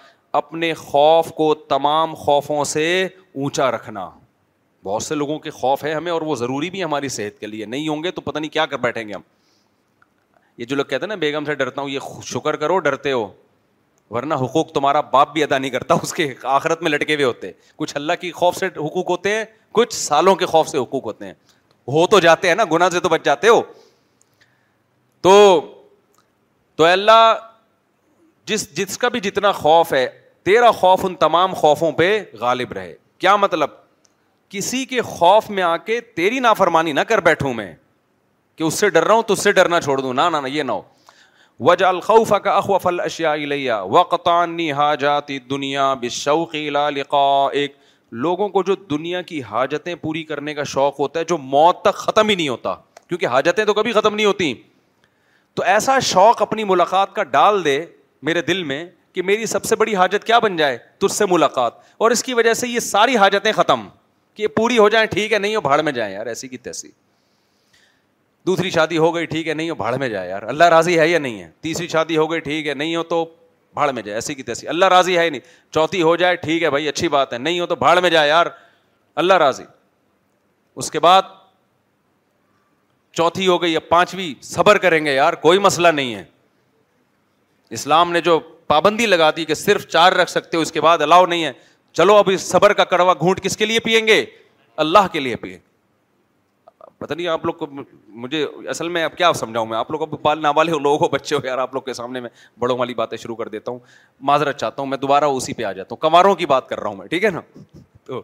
اپنے خوف کو تمام خوفوں سے اونچا رکھنا بہت سے لوگوں کے خوف ہے ہمیں اور وہ ضروری بھی ہماری صحت کے لیے نہیں ہوں گے تو پتہ نہیں کیا کر بیٹھیں گے ہم یہ جو لوگ کہتے ہیں نا بیگم سے ڈرتا ہوں یہ شکر کرو ڈرتے ہو ورنہ حقوق تمہارا باپ بھی ادا نہیں کرتا اس کے آخرت میں لٹکے ہوئے ہوتے کچھ اللہ کی خوف سے حقوق ہوتے ہیں کچھ سالوں کے خوف سے حقوق ہوتے ہیں ہو تو جاتے ہیں نا گنا سے تو بچ جاتے ہو تو اللہ جس جس کا بھی جتنا خوف ہے تیرا خوف ان تمام خوفوں پہ غالب رہے کیا مطلب کسی کے خوف میں آ کے تیری نافرمانی نہ کر بیٹھوں میں کہ اس سے ڈر رہا ہوں تو اس سے ڈرنا چھوڑ دوں نہ یہ نہ ہو وجا اخوف الشیا اشیا وقت حاجات دنیا بشوقی لا لقا ایک لوگوں کو جو دنیا کی حاجتیں پوری کرنے کا شوق ہوتا ہے جو موت تک ختم ہی نہیں ہوتا کیونکہ حاجتیں تو کبھی ختم نہیں ہوتی تو ایسا شوق اپنی ملاقات کا ڈال دے میرے دل میں کہ میری سب سے بڑی حاجت کیا بن جائے تجھ سے ملاقات اور اس کی وجہ سے یہ ساری حاجتیں ختم کہ یہ پوری ہو جائیں ٹھیک ہے نہیں ہو بھاڑ میں جائیں یار ایسی کی تیسی دوسری شادی ہو گئی ٹھیک ہے نہیں ہو بھاڑ میں جائے یار اللہ راضی ہے یا نہیں ہے تیسری شادی ہو گئی ٹھیک ہے نہیں ہو تو بھاڑ میں جائے ایسی کی تیسی اللہ راضی ہے ہی نہیں چوتھی ہو جائے ٹھیک ہے بھائی اچھی بات ہے نہیں ہو تو بھاڑ میں جائے یار اللہ راضی اس کے بعد چوتھی ہو گئی یا پانچویں صبر کریں گے یار کوئی مسئلہ نہیں ہے اسلام نے جو پابندی لگا دی کہ صرف چار رکھ سکتے ہو اس کے بعد الاؤ نہیں ہے چلو اب صبر کا کڑوا گھونٹ کس کے لیے پئیں گے اللہ کے لیے پئیں پتہ نہیں آپ لوگ کو مجھے اصل میں اب کیا سمجھاؤں میں آپ لوگ بال نابالغ لوگ کے سامنے میں بڑوں والی باتیں شروع کر دیتا ہوں معذرت چاہتا ہوں میں دوبارہ اسی پہ آ جاتا ہوں کماروں کی بات کر رہا ہوں میں ٹھیک ہے نا تو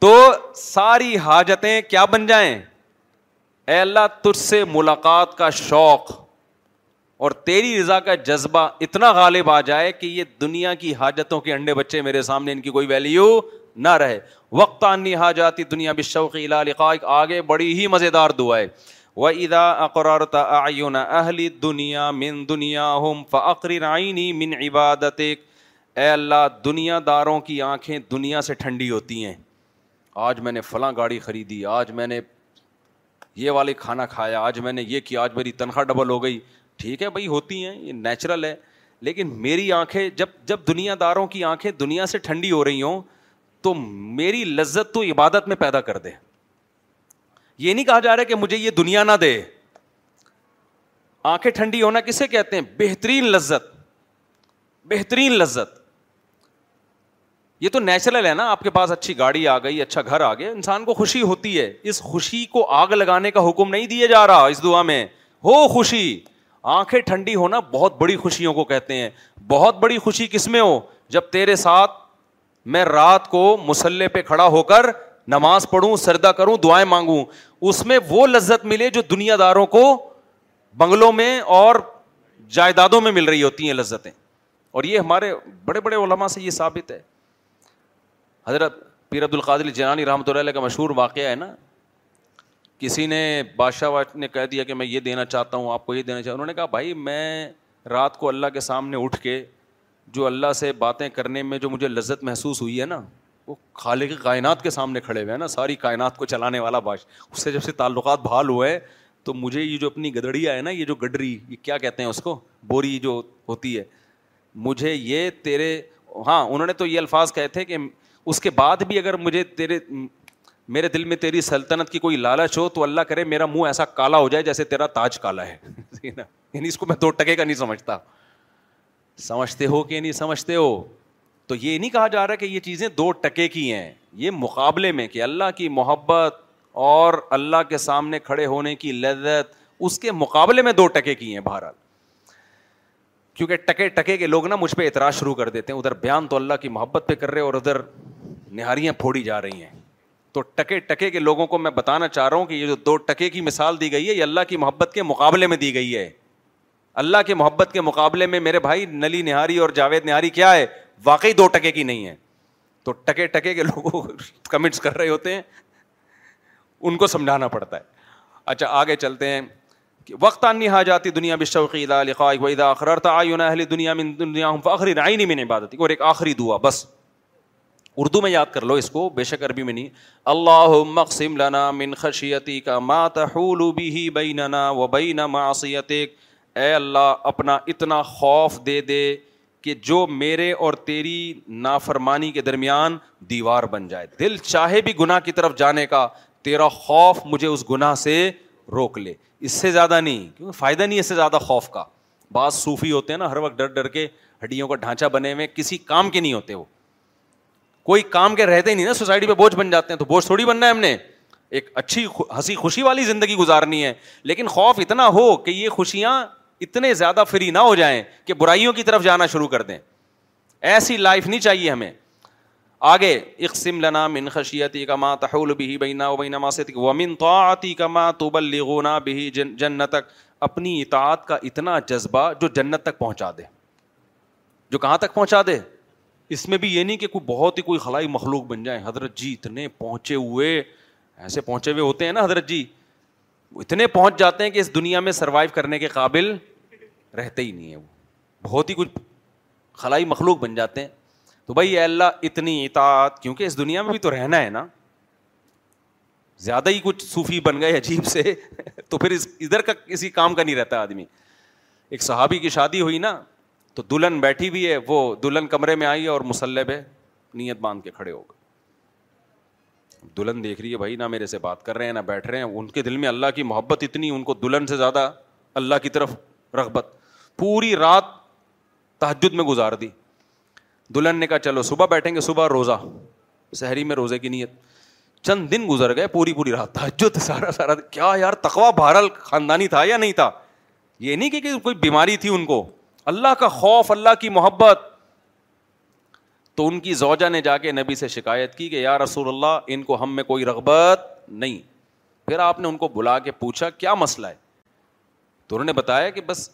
تو ساری حاجتیں کیا بن جائیں اے اللہ تجھ سے ملاقات کا شوق اور تیری رضا کا جذبہ اتنا غالب آ جائے کہ یہ دنیا کی حاجتوں کے انڈے بچے میرے سامنے ان کی کوئی ویلیو نہ رہے آنی ہا جاتی دنیا بشوق کی آگے بڑی ہی مزیدار دعا ہے و ادا اقرارت أَهْلِ اہلی دنیا من دنیا ہم فقرآئین من عبادت اے اللہ دنیا داروں کی آنکھیں دنیا سے ٹھنڈی ہوتی ہیں آج میں نے فلاں گاڑی خریدی آج میں نے یہ والے کھانا کھایا آج میں نے یہ کیا آج میری تنخواہ ڈبل ہو گئی ٹھیک ہے بھائی ہوتی ہیں یہ نیچرل ہے لیکن میری آنکھیں جب جب دنیا داروں کی آنکھیں دنیا سے ٹھنڈی ہو رہی ہوں تو میری لذت تو عبادت میں پیدا کر دے یہ نہیں کہا جا رہا کہ مجھے یہ دنیا نہ دے آنکھیں ٹھنڈی ہونا کسے کہتے ہیں بہترین لذت بہترین لذت یہ تو نیچرل ہے نا آپ کے پاس اچھی گاڑی آ گئی اچھا گھر آ گیا انسان کو خوشی ہوتی ہے اس خوشی کو آگ لگانے کا حکم نہیں دیا جا رہا اس دعا میں ہو خوشی آنکھیں ٹھنڈی ہونا بہت بڑی خوشیوں کو کہتے ہیں بہت بڑی خوشی کس میں ہو جب تیرے ساتھ میں رات کو مسلح پہ کھڑا ہو کر نماز پڑھوں سردا کروں دعائیں مانگوں اس میں وہ لذت ملے جو دنیا داروں کو بنگلوں میں اور جائیدادوں میں مل رہی ہوتی ہیں لذتیں اور یہ ہمارے بڑے بڑے علماء سے یہ ثابت ہے حضرت پیر عبد القادل جنانی رحمۃ اللہ علیہ کا مشہور واقعہ ہے نا کسی نے بادشاہ نے کہہ دیا کہ میں یہ دینا چاہتا ہوں آپ کو یہ دینا چاہتا ہوں انہوں نے کہا بھائی میں رات کو اللہ کے سامنے اٹھ کے جو اللہ سے باتیں کرنے میں جو مجھے لذت محسوس ہوئی ہے نا وہ خالق کائنات کے سامنے کھڑے ہوئے ہیں نا ساری کائنات کو چلانے والا باش اس سے جب سے تعلقات بحال ہوئے تو مجھے یہ جو اپنی گدڑیا ہے نا یہ جو گڈری یہ کیا کہتے ہیں اس کو بوری جو ہوتی ہے مجھے یہ تیرے ہاں انہوں نے تو یہ الفاظ کہے تھے کہ اس کے بعد بھی اگر مجھے تیرے میرے دل میں تیری سلطنت کی کوئی لالچ ہو تو اللہ کرے میرا منہ ایسا کالا ہو جائے جیسے تیرا تاج کالا ہے یعنی اس کو میں دو ٹکے کا نہیں سمجھتا سمجھتے ہو کہ نہیں سمجھتے ہو تو یہ نہیں کہا جا رہا کہ یہ چیزیں دو ٹکے کی ہیں یہ مقابلے میں کہ اللہ کی محبت اور اللہ کے سامنے کھڑے ہونے کی لذت اس کے مقابلے میں دو ٹکے کی ہیں بہرحال کیونکہ ٹکے ٹکے کے لوگ نا مجھ پہ اعتراض شروع کر دیتے ہیں ادھر بیان تو اللہ کی محبت پہ کر رہے اور ادھر نہاریاں پھوڑی جا رہی ہیں تو ٹکے ٹکے کے لوگوں کو میں بتانا چاہ رہا ہوں کہ یہ جو دو ٹکے کی مثال دی گئی ہے یہ اللہ کی محبت کے مقابلے میں دی گئی ہے اللہ کے محبت کے مقابلے میں میرے بھائی نلی نہاری اور جاوید نہاری کیا ہے واقعی دو ٹکے کی نہیں ہے تو ٹکے ٹکے کے لوگوں کمنٹس کر رہے ہوتے ہیں ان کو سمجھانا پڑتا ہے اچھا آگے چلتے ہیں وقت آنی آ جاتی دنیا بشوقید آخری نئی نہیں میں نہیں بات ہوتی اور ایک آخری دعا بس اردو میں یاد کر لو اس کو بے شک عربی میں نہیں اللہ لنا من خشیتی کا بھی بیننا و بین معصیتک اے اللہ اپنا اتنا خوف دے دے کہ جو میرے اور تیری نافرمانی کے درمیان دیوار بن جائے دل چاہے بھی گناہ کی طرف جانے کا تیرا خوف مجھے اس گناہ سے روک لے اس سے زیادہ نہیں کیونکہ فائدہ نہیں اس سے زیادہ خوف کا بعض صوفی ہوتے ہیں نا ہر وقت ڈر ڈر کے ہڈیوں کا ڈھانچہ بنے ہوئے کسی کام کے نہیں ہوتے وہ کوئی کام کے رہتے ہی نہیں نا سوسائٹی پہ بوجھ بن جاتے ہیں تو بوجھ تھوڑی بننا ہے ہم نے ایک اچھی ہنسی خوشی والی زندگی گزارنی ہے لیکن خوف اتنا ہو کہ یہ خوشیاں اتنے زیادہ فری نہ ہو جائیں کہ برائیوں کی طرف جانا شروع کر دیں ایسی لائف نہیں چاہیے ہمیں آگے اقسم لنا من خشیتی تحول بھی بھی بینا بینا و طاعتی جنت تک اپنی اطاعت کا اتنا جذبہ جو جنت تک پہنچا دے جو کہاں تک پہنچا دے اس میں بھی یہ نہیں کہ کوئی بہت ہی کوئی خلائی مخلوق بن جائے حضرت جی اتنے پہنچے ہوئے ایسے پہنچے ہوئے ہوتے ہیں نا حضرت جی اتنے پہنچ جاتے ہیں کہ اس دنیا میں سروائیو کرنے کے قابل رہتے ہی نہیں ہیں وہ بہت ہی کچھ خلائی مخلوق بن جاتے ہیں تو بھائی اے اللہ اتنی اطاعت کیونکہ اس دنیا میں بھی تو رہنا ہے نا زیادہ ہی کچھ صوفی بن گئے عجیب سے تو پھر ادھر کا کسی کام کا نہیں رہتا آدمی ایک صحابی کی شادی ہوئی نا تو دلہن بیٹھی بھی ہے وہ دلہن کمرے میں آئی اور مسلب ہے نیت باندھ کے کھڑے ہو گئے دلہن دیکھ رہی ہے بھائی نہ میرے سے بات کر رہے ہیں نہ بیٹھ رہے ہیں ان کے دل میں اللہ کی محبت اتنی ان کو دلہن سے زیادہ اللہ کی طرف رغبت پوری رات تحجد میں گزار دی دلہن نے کہا چلو صبح بیٹھیں گے صبح روزہ شہری میں روزے کی نیت چند دن گزر گئے پوری پوری رات تحجد سارا سارا کیا یار تقوا بہرحال خاندانی تھا یا نہیں تھا یہ نہیں کہ کوئی بیماری تھی ان کو اللہ کا خوف اللہ کی محبت تو ان کی زوجہ نے جا کے نبی سے شکایت کی کہ یا رسول اللہ ان کو ہم میں کوئی رغبت نہیں پھر آپ نے ان کو بلا کے پوچھا کیا مسئلہ ہے تو انہوں نے بتایا کہ بس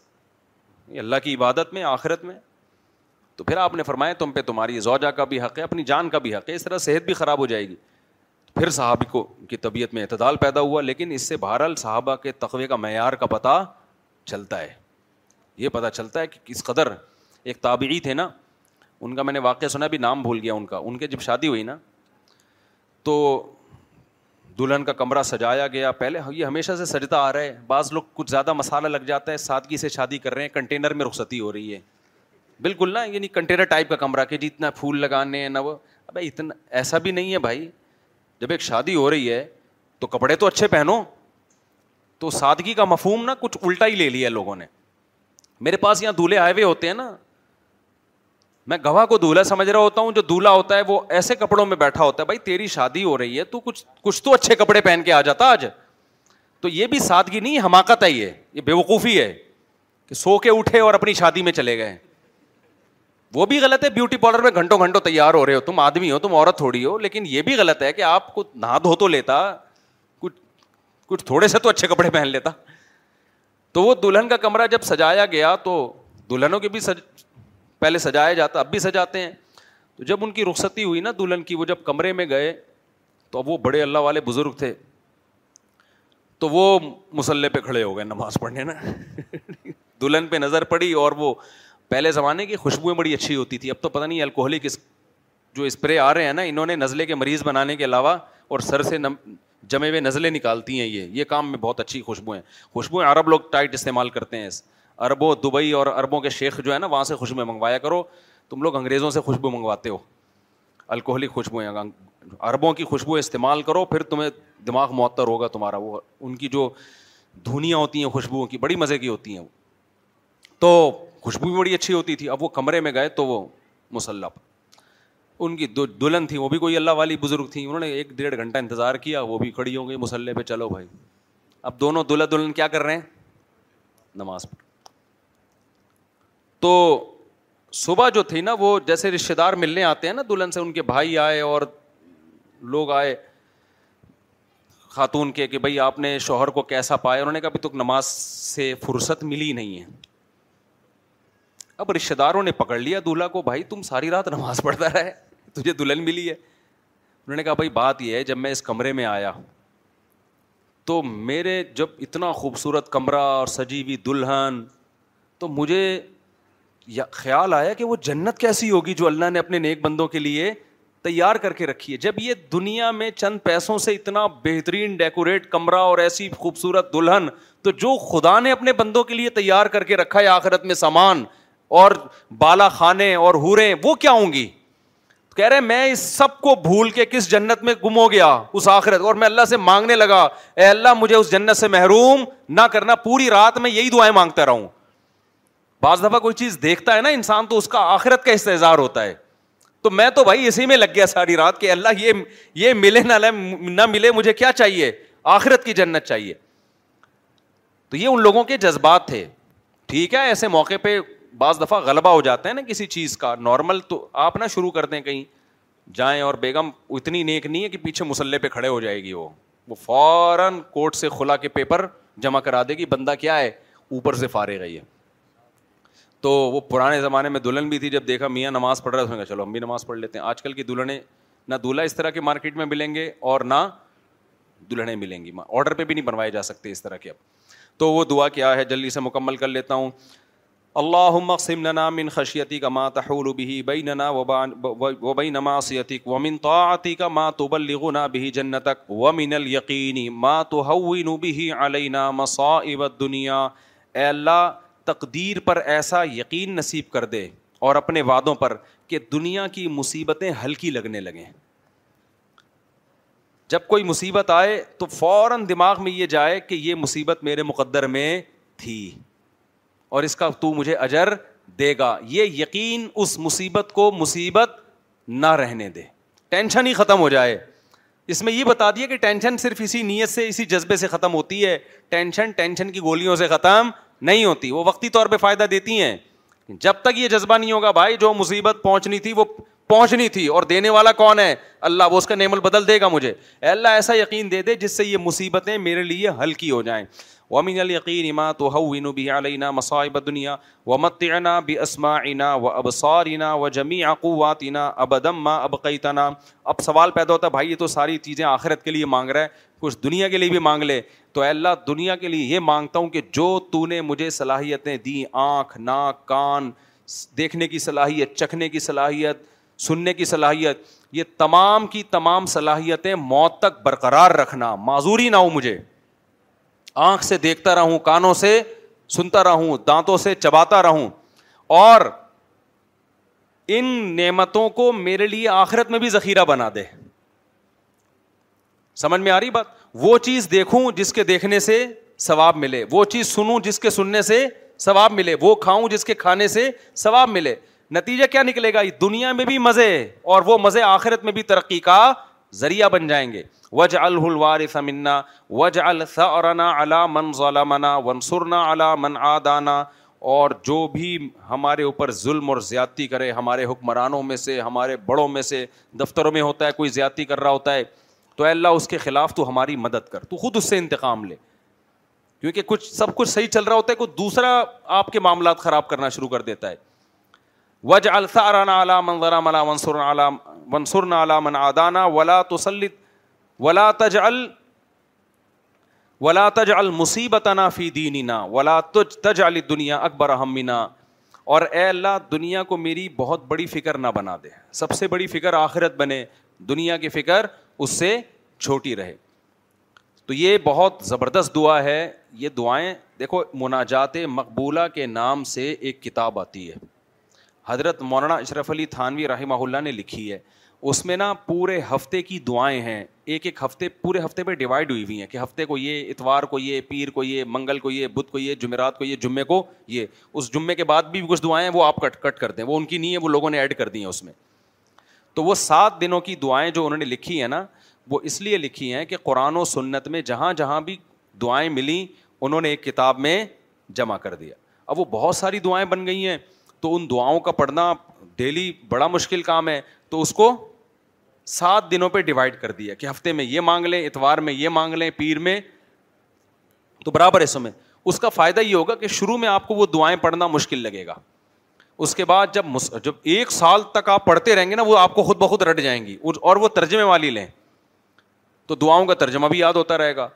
اللہ کی عبادت میں آخرت میں تو پھر آپ نے فرمایا تم پہ تمہاری زوجہ کا بھی حق ہے اپنی جان کا بھی حق ہے اس طرح صحت بھی خراب ہو جائے گی پھر صحابی کو کی طبیعت میں اعتدال پیدا ہوا لیکن اس سے بہرحال صحابہ کے تقوی کا معیار کا پتہ چلتا ہے یہ پتہ چلتا ہے کہ کس قدر ایک تابعی تھے نا ان کا میں نے واقعہ سنا بھی نام بھول گیا ان کا ان کے جب شادی ہوئی نا تو دلہن کا کمرہ سجایا گیا پہلے یہ ہمیشہ سے سجتا آ رہا ہے بعض لوگ کچھ زیادہ مسالہ لگ جاتا ہے سادگی سے شادی کر رہے ہیں کنٹینر میں رخصتی ہو رہی ہے بالکل نا یعنی کنٹینر ٹائپ کا کمرہ کہ جی اتنا پھول لگانے ہیں نہ وہ اب اتنا ایسا بھی نہیں ہے بھائی جب ایک شادی ہو رہی ہے تو کپڑے تو اچھے پہنو تو سادگی کا مفہوم نا کچھ الٹا ہی لے لیا لوگوں نے میرے پاس یہاں دولہے آئے ہوئے ہوتے ہیں نا میں گواہ کو دولہا سمجھ رہا ہوتا ہوں جو دولہا ہوتا ہے وہ ایسے کپڑوں میں بیٹھا ہوتا ہے بھائی تیری شادی ہو رہی ہے تو کچھ کچھ تو اچھے کپڑے پہن کے آ جاتا آج تو یہ بھی سادگی نہیں حماقت ہے یہ بے وقوفی ہے کہ سو کے اٹھے اور اپنی شادی میں چلے گئے وہ بھی غلط ہے بیوٹی پارلر میں گھنٹوں گھنٹوں تیار ہو رہے ہو تم آدمی ہو تم عورت تھوڑی ہو لیکن یہ بھی غلط ہے کہ آپ کو نہ دھو تو لیتا کچھ کچھ تھوڑے سے تو اچھے کپڑے پہن لیتا تو وہ دلہن کا کمرہ جب سجایا گیا تو دلہنوں کی بھی سج پہلے سجایا جاتا اب بھی سجاتے ہیں تو جب ان کی رخصتی ہوئی نا دلہن کی وہ جب کمرے میں گئے تو اب وہ بڑے اللہ والے بزرگ تھے تو وہ مسلح پہ کھڑے ہو گئے نماز پڑھنے نا دلہن پہ نظر پڑی اور وہ پہلے زمانے کی خوشبوئیں بڑی اچھی ہوتی تھی اب تو پتہ نہیں الکوہلک جو اسپرے آ رہے ہیں نا انہوں نے نزلے کے مریض بنانے کے علاوہ اور سر سے نم جمے ہوئے نزلے نکالتی ہیں یہ یہ کام میں بہت اچھی خوشبوئیں خوشبوئیں عرب لوگ ٹائٹ استعمال کرتے ہیں اس اربوں دبئی اور اربوں کے شیخ جو ہے نا وہاں سے خوشبو منگوایا کرو تم لوگ انگریزوں سے خوشبو منگواتے ہو الکحلک خوشبوئیں اربوں کی خوشبو استعمال کرو پھر تمہیں دماغ معطر ہوگا تمہارا وہ ان کی جو دھنیاں ہوتی ہیں خوشبوؤں کی بڑی مزے کی ہوتی ہیں وہ تو خوشبو بھی بڑی اچھی ہوتی تھی اب وہ کمرے میں گئے تو وہ مسلح ان کی دلہن تھی وہ بھی کوئی اللہ والی بزرگ تھیں انہوں نے ایک ڈیڑھ گھنٹہ انتظار کیا وہ بھی کھڑی ہو گئی مسلح پہ چلو بھائی اب دونوں دلہا دلہن کیا کر رہے ہیں نماز پڑھ تو صبح جو تھی نا وہ جیسے رشتے دار ملنے آتے ہیں نا دلہن سے ان کے بھائی آئے اور لوگ آئے خاتون کے کہ بھائی آپ نے شوہر کو کیسا پایا انہوں نے کہا تک نماز سے فرصت ملی نہیں ہے اب رشتے داروں نے پکڑ لیا دولہا کو بھائی تم ساری رات نماز پڑھتا رہے تجھے دلہن ملی ہے انہوں نے کہا بھائی بات یہ ہے جب میں اس کمرے میں آیا تو میرے جب اتنا خوبصورت کمرہ اور سجیوی دلہن تو مجھے خیال آیا کہ وہ جنت کیسی ہوگی جو اللہ نے اپنے نیک بندوں کے لیے تیار کر کے رکھی ہے جب یہ دنیا میں چند پیسوں سے اتنا بہترین ڈیکوریٹ کمرہ اور ایسی خوبصورت دلہن تو جو خدا نے اپنے بندوں کے لیے تیار کر کے رکھا ہے آخرت میں سامان اور بالا خانے اور ہوریں وہ کیا ہوں گی کہہ رہے میں اس سب کو بھول کے کس جنت میں گم ہو گیا اس آخرت اور میں اللہ سے مانگنے لگا اے اللہ مجھے اس جنت سے محروم نہ کرنا پوری رات میں یہی دعائیں مانگتا رہا ہوں بعض دفعہ کوئی چیز دیکھتا ہے نا انسان تو اس کا آخرت کا استظار ہوتا ہے تو میں تو بھائی اسی میں لگ گیا ساری رات کہ اللہ یہ یہ ملے نہ لے نہ ملے مجھے کیا چاہیے آخرت کی جنت چاہیے تو یہ ان لوگوں کے جذبات تھے ٹھیک ہے ایسے موقع پہ بعض دفعہ غلبہ ہو جاتا ہے نا کسی چیز کا نارمل تو آپ نہ شروع کر دیں کہیں جائیں اور بیگم اتنی نیک نہیں ہے کہ پیچھے مسلے پہ کھڑے ہو جائے گی وہ وہ فوراً کورٹ سے کھلا کے پیپر جمع کرا دے گی بندہ کیا ہے اوپر سے فارے یہ تو وہ پرانے زمانے میں دلہن بھی تھی جب دیکھا میاں نماز پڑھ رہا تھا کہا چلو ہم بھی نماز پڑھ لیتے ہیں آج کل کی دلہنیں نہ دلہا اس طرح کے مارکیٹ میں ملیں گے اور نہ دلہنیں ملیں گی ماں آڈر پہ بھی نہیں بنوائے جا سکتے اس طرح کے اب تو وہ دعا کیا ہے جلدی سے مکمل کر لیتا ہوں اللہ مقسم لنا من خشیتی کا ماں تحول بھی بئی ننا و بئی نماسیتی و من طاعتی کا ماں تو بلغنا بھی جنتک و من الیقینی ماں تو ہوئی نبی علینا مسا دنیا اے اللہ تقدیر پر ایسا یقین نصیب کر دے اور اپنے وعدوں پر کہ دنیا کی مصیبتیں ہلکی لگنے لگیں جب کوئی مصیبت آئے تو فوراً دماغ میں یہ جائے کہ یہ مصیبت میرے مقدر میں تھی اور اس کا تو مجھے اجر دے گا یہ یقین اس مصیبت کو مصیبت نہ رہنے دے ٹینشن ہی ختم ہو جائے اس میں یہ بتا دیا کہ ٹینشن صرف اسی نیت سے اسی جذبے سے ختم ہوتی ہے ٹینشن ٹینشن کی گولیوں سے ختم نہیں ہوتی وہ وقتی طور پہ فائدہ دیتی ہیں جب تک یہ جذبہ نہیں ہوگا بھائی جو مصیبت پہنچنی تھی وہ پہنچنی تھی اور دینے والا کون ہے اللہ وہ اس کا نعمل بدل دے گا مجھے اللہ ایسا یقین دے دے جس سے یہ مصیبتیں میرے لیے ہلکی ہو جائیں القین اما تو ہُون بھی و مصائب دنیا و بھی سورنا و جمی و اب ادما اب قیتنا اب سوال پیدا ہوتا ہے بھائی یہ تو ساری چیزیں آخرت کے لیے مانگ رہا ہے کچھ دنیا کے لیے بھی مانگ لے تو اے اللہ دنیا کے لیے یہ مانگتا ہوں کہ جو تو نے مجھے صلاحیتیں دی آنکھ ناک کان دیکھنے کی صلاحیت چکھنے کی صلاحیت سننے کی صلاحیت یہ تمام کی تمام صلاحیتیں موت تک برقرار رکھنا معذوری نہ ہو مجھے آنکھ سے دیکھتا رہوں کانوں سے سنتا رہوں دانتوں سے چباتا رہوں اور ان نعمتوں کو میرے لیے آخرت میں بھی ذخیرہ بنا دے سمجھ میں آ رہی بات وہ چیز دیکھوں جس کے دیکھنے سے ثواب ملے وہ چیز سنوں جس کے سننے سے ثواب ملے وہ کھاؤں جس کے کھانے سے ثواب ملے نتیجہ کیا نکلے گا دنیا میں بھی مزے اور وہ مزے آخرت میں بھی ترقی کا ذریعہ بن جائیں گے وج الحلوار سمنا وج الرنا علا من ظلمانہ ون علا من آدانا اور جو بھی ہمارے اوپر ظلم اور زیادتی کرے ہمارے حکمرانوں میں سے ہمارے بڑوں میں سے دفتروں میں ہوتا ہے کوئی زیادتی کر رہا ہوتا ہے تو اللہ اس کے خلاف تو ہماری مدد کر تو خود اس سے انتقام لے کیونکہ کچھ سب کچھ صحیح چل رہا ہوتا ہے کوئی دوسرا آپ کے معاملات خراب کرنا شروع کر دیتا ہے وج ولا ولا ولا تسلط مصیبتنا فی ولا تج ولاج دنیا ہمنا اور اے اللہ دنیا کو میری بہت بڑی فکر نہ بنا دے سب سے بڑی فکر آخرت بنے دنیا کی فکر اس سے چھوٹی رہے تو یہ بہت زبردست دعا ہے یہ دعائیں دیکھو مناجات مقبولہ کے نام سے ایک کتاب آتی ہے حضرت مولانا اشرف علی تھانوی رحمہ اللہ نے لکھی ہے اس میں نا پورے ہفتے کی دعائیں ہیں ایک ایک ہفتے پورے ہفتے پہ ڈیوائڈ ہوئی ہوئی ہیں کہ ہفتے کو یہ اتوار کو یہ پیر کو یہ منگل کو یہ بدھ کو یہ جمعرات کو یہ جمعے کو یہ اس جمعے کے بعد بھی کچھ دعائیں وہ آپ کٹ کٹ کرتے ہیں وہ ان کی نہیں ہے وہ لوگوں نے ایڈ کر دی ہیں اس میں تو وہ سات دنوں کی دعائیں جو انہوں نے لکھی ہیں نا وہ اس لیے لکھی ہیں کہ قرآن و سنت میں جہاں جہاں بھی دعائیں ملیں انہوں نے ایک کتاب میں جمع کر دیا اب وہ بہت ساری دعائیں بن گئی ہیں تو ان دعاؤں کا پڑھنا ڈیلی بڑا مشکل کام ہے تو اس کو سات دنوں پہ ڈیوائڈ کر دیا کہ ہفتے میں یہ مانگ لیں اتوار میں یہ مانگ لیں پیر میں تو برابر ہے سمے اس کا فائدہ یہ ہوگا کہ شروع میں آپ کو وہ دعائیں پڑھنا مشکل لگے گا اس کے بعد جب جب ایک سال تک آپ پڑھتے رہیں گے نا وہ آپ کو خود بخود رٹ جائیں گی اور وہ ترجمے والی لیں تو دعاؤں کا ترجمہ بھی یاد ہوتا رہے گا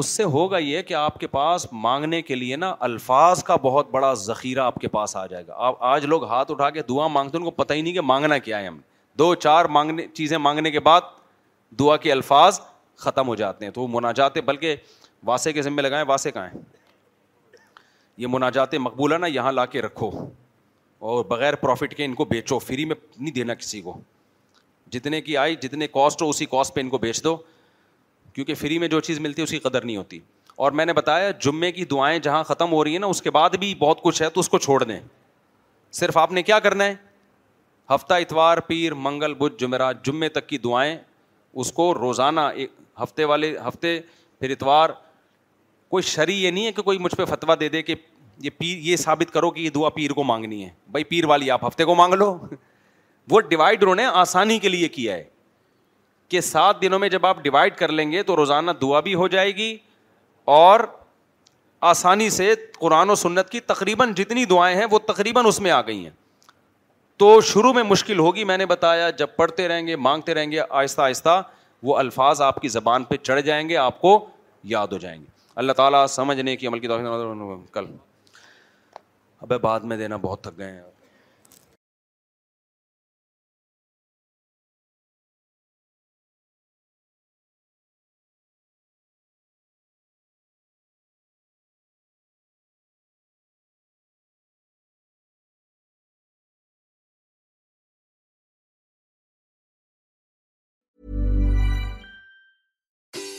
اس سے ہوگا یہ کہ آپ کے کے پاس مانگنے لیے نا الفاظ کا بہت بڑا ذخیرہ آپ آپ کے پاس آ جائے گا آج لوگ ہاتھ اٹھا کے دعا مانگتے ہیں ان کو پتہ ہی نہیں کہ مانگنا کیا ہے ہم دو چار مانگنے چیزیں مانگنے کے بعد دعا کے الفاظ ختم ہو جاتے ہیں تو وہ مناجاتے بلکہ واسع کے ذمے لگائیں واسے کا مناجاتے مقبولہ نا یہاں لا کے رکھو اور بغیر پروفٹ کے ان کو بیچو فری میں نہیں دینا کسی کو جتنے کی آئی جتنے کاسٹ ہو اسی کاسٹ پہ ان کو بیچ دو کیونکہ فری میں جو چیز ملتی ہے اس کی قدر نہیں ہوتی اور میں نے بتایا جمعے کی دعائیں جہاں ختم ہو رہی ہیں نا اس کے بعد بھی بہت کچھ ہے تو اس کو چھوڑ دیں صرف آپ نے کیا کرنا ہے ہفتہ اتوار پیر منگل بدھ جمعرات جمعے تک کی دعائیں اس کو روزانہ ایک ہفتے والے ہفتے پھر اتوار کوئی شرع یہ نہیں ہے کہ کوئی مجھ پہ فتویٰ دے دے کہ یہ پیر یہ ثابت کرو کہ یہ دعا پیر کو مانگنی ہے بھائی پیر والی آپ ہفتے کو مانگ لو وہ ڈیوائڈ انہوں نے آسانی کے لیے کیا ہے کہ سات دنوں میں جب آپ ڈیوائڈ کر لیں گے تو روزانہ دعا بھی ہو جائے گی اور آسانی سے قرآن و سنت کی تقریباً جتنی دعائیں ہیں وہ تقریباً اس میں آ گئی ہیں تو شروع میں مشکل ہوگی میں نے بتایا جب پڑھتے رہیں گے مانگتے رہیں گے آہستہ آہستہ وہ الفاظ آپ کی زبان پہ چڑھ جائیں گے آپ کو یاد ہو جائیں گے اللہ تعالیٰ سمجھنے کی عمل کے کل ابے بعد میں دینا بہت تھک گئے ہیں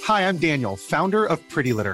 hi I'm founder of pretty litter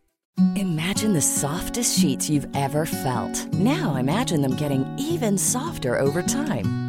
Imagine the softest sheets you've ever felt. Now imagine them getting even softer over time.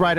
that's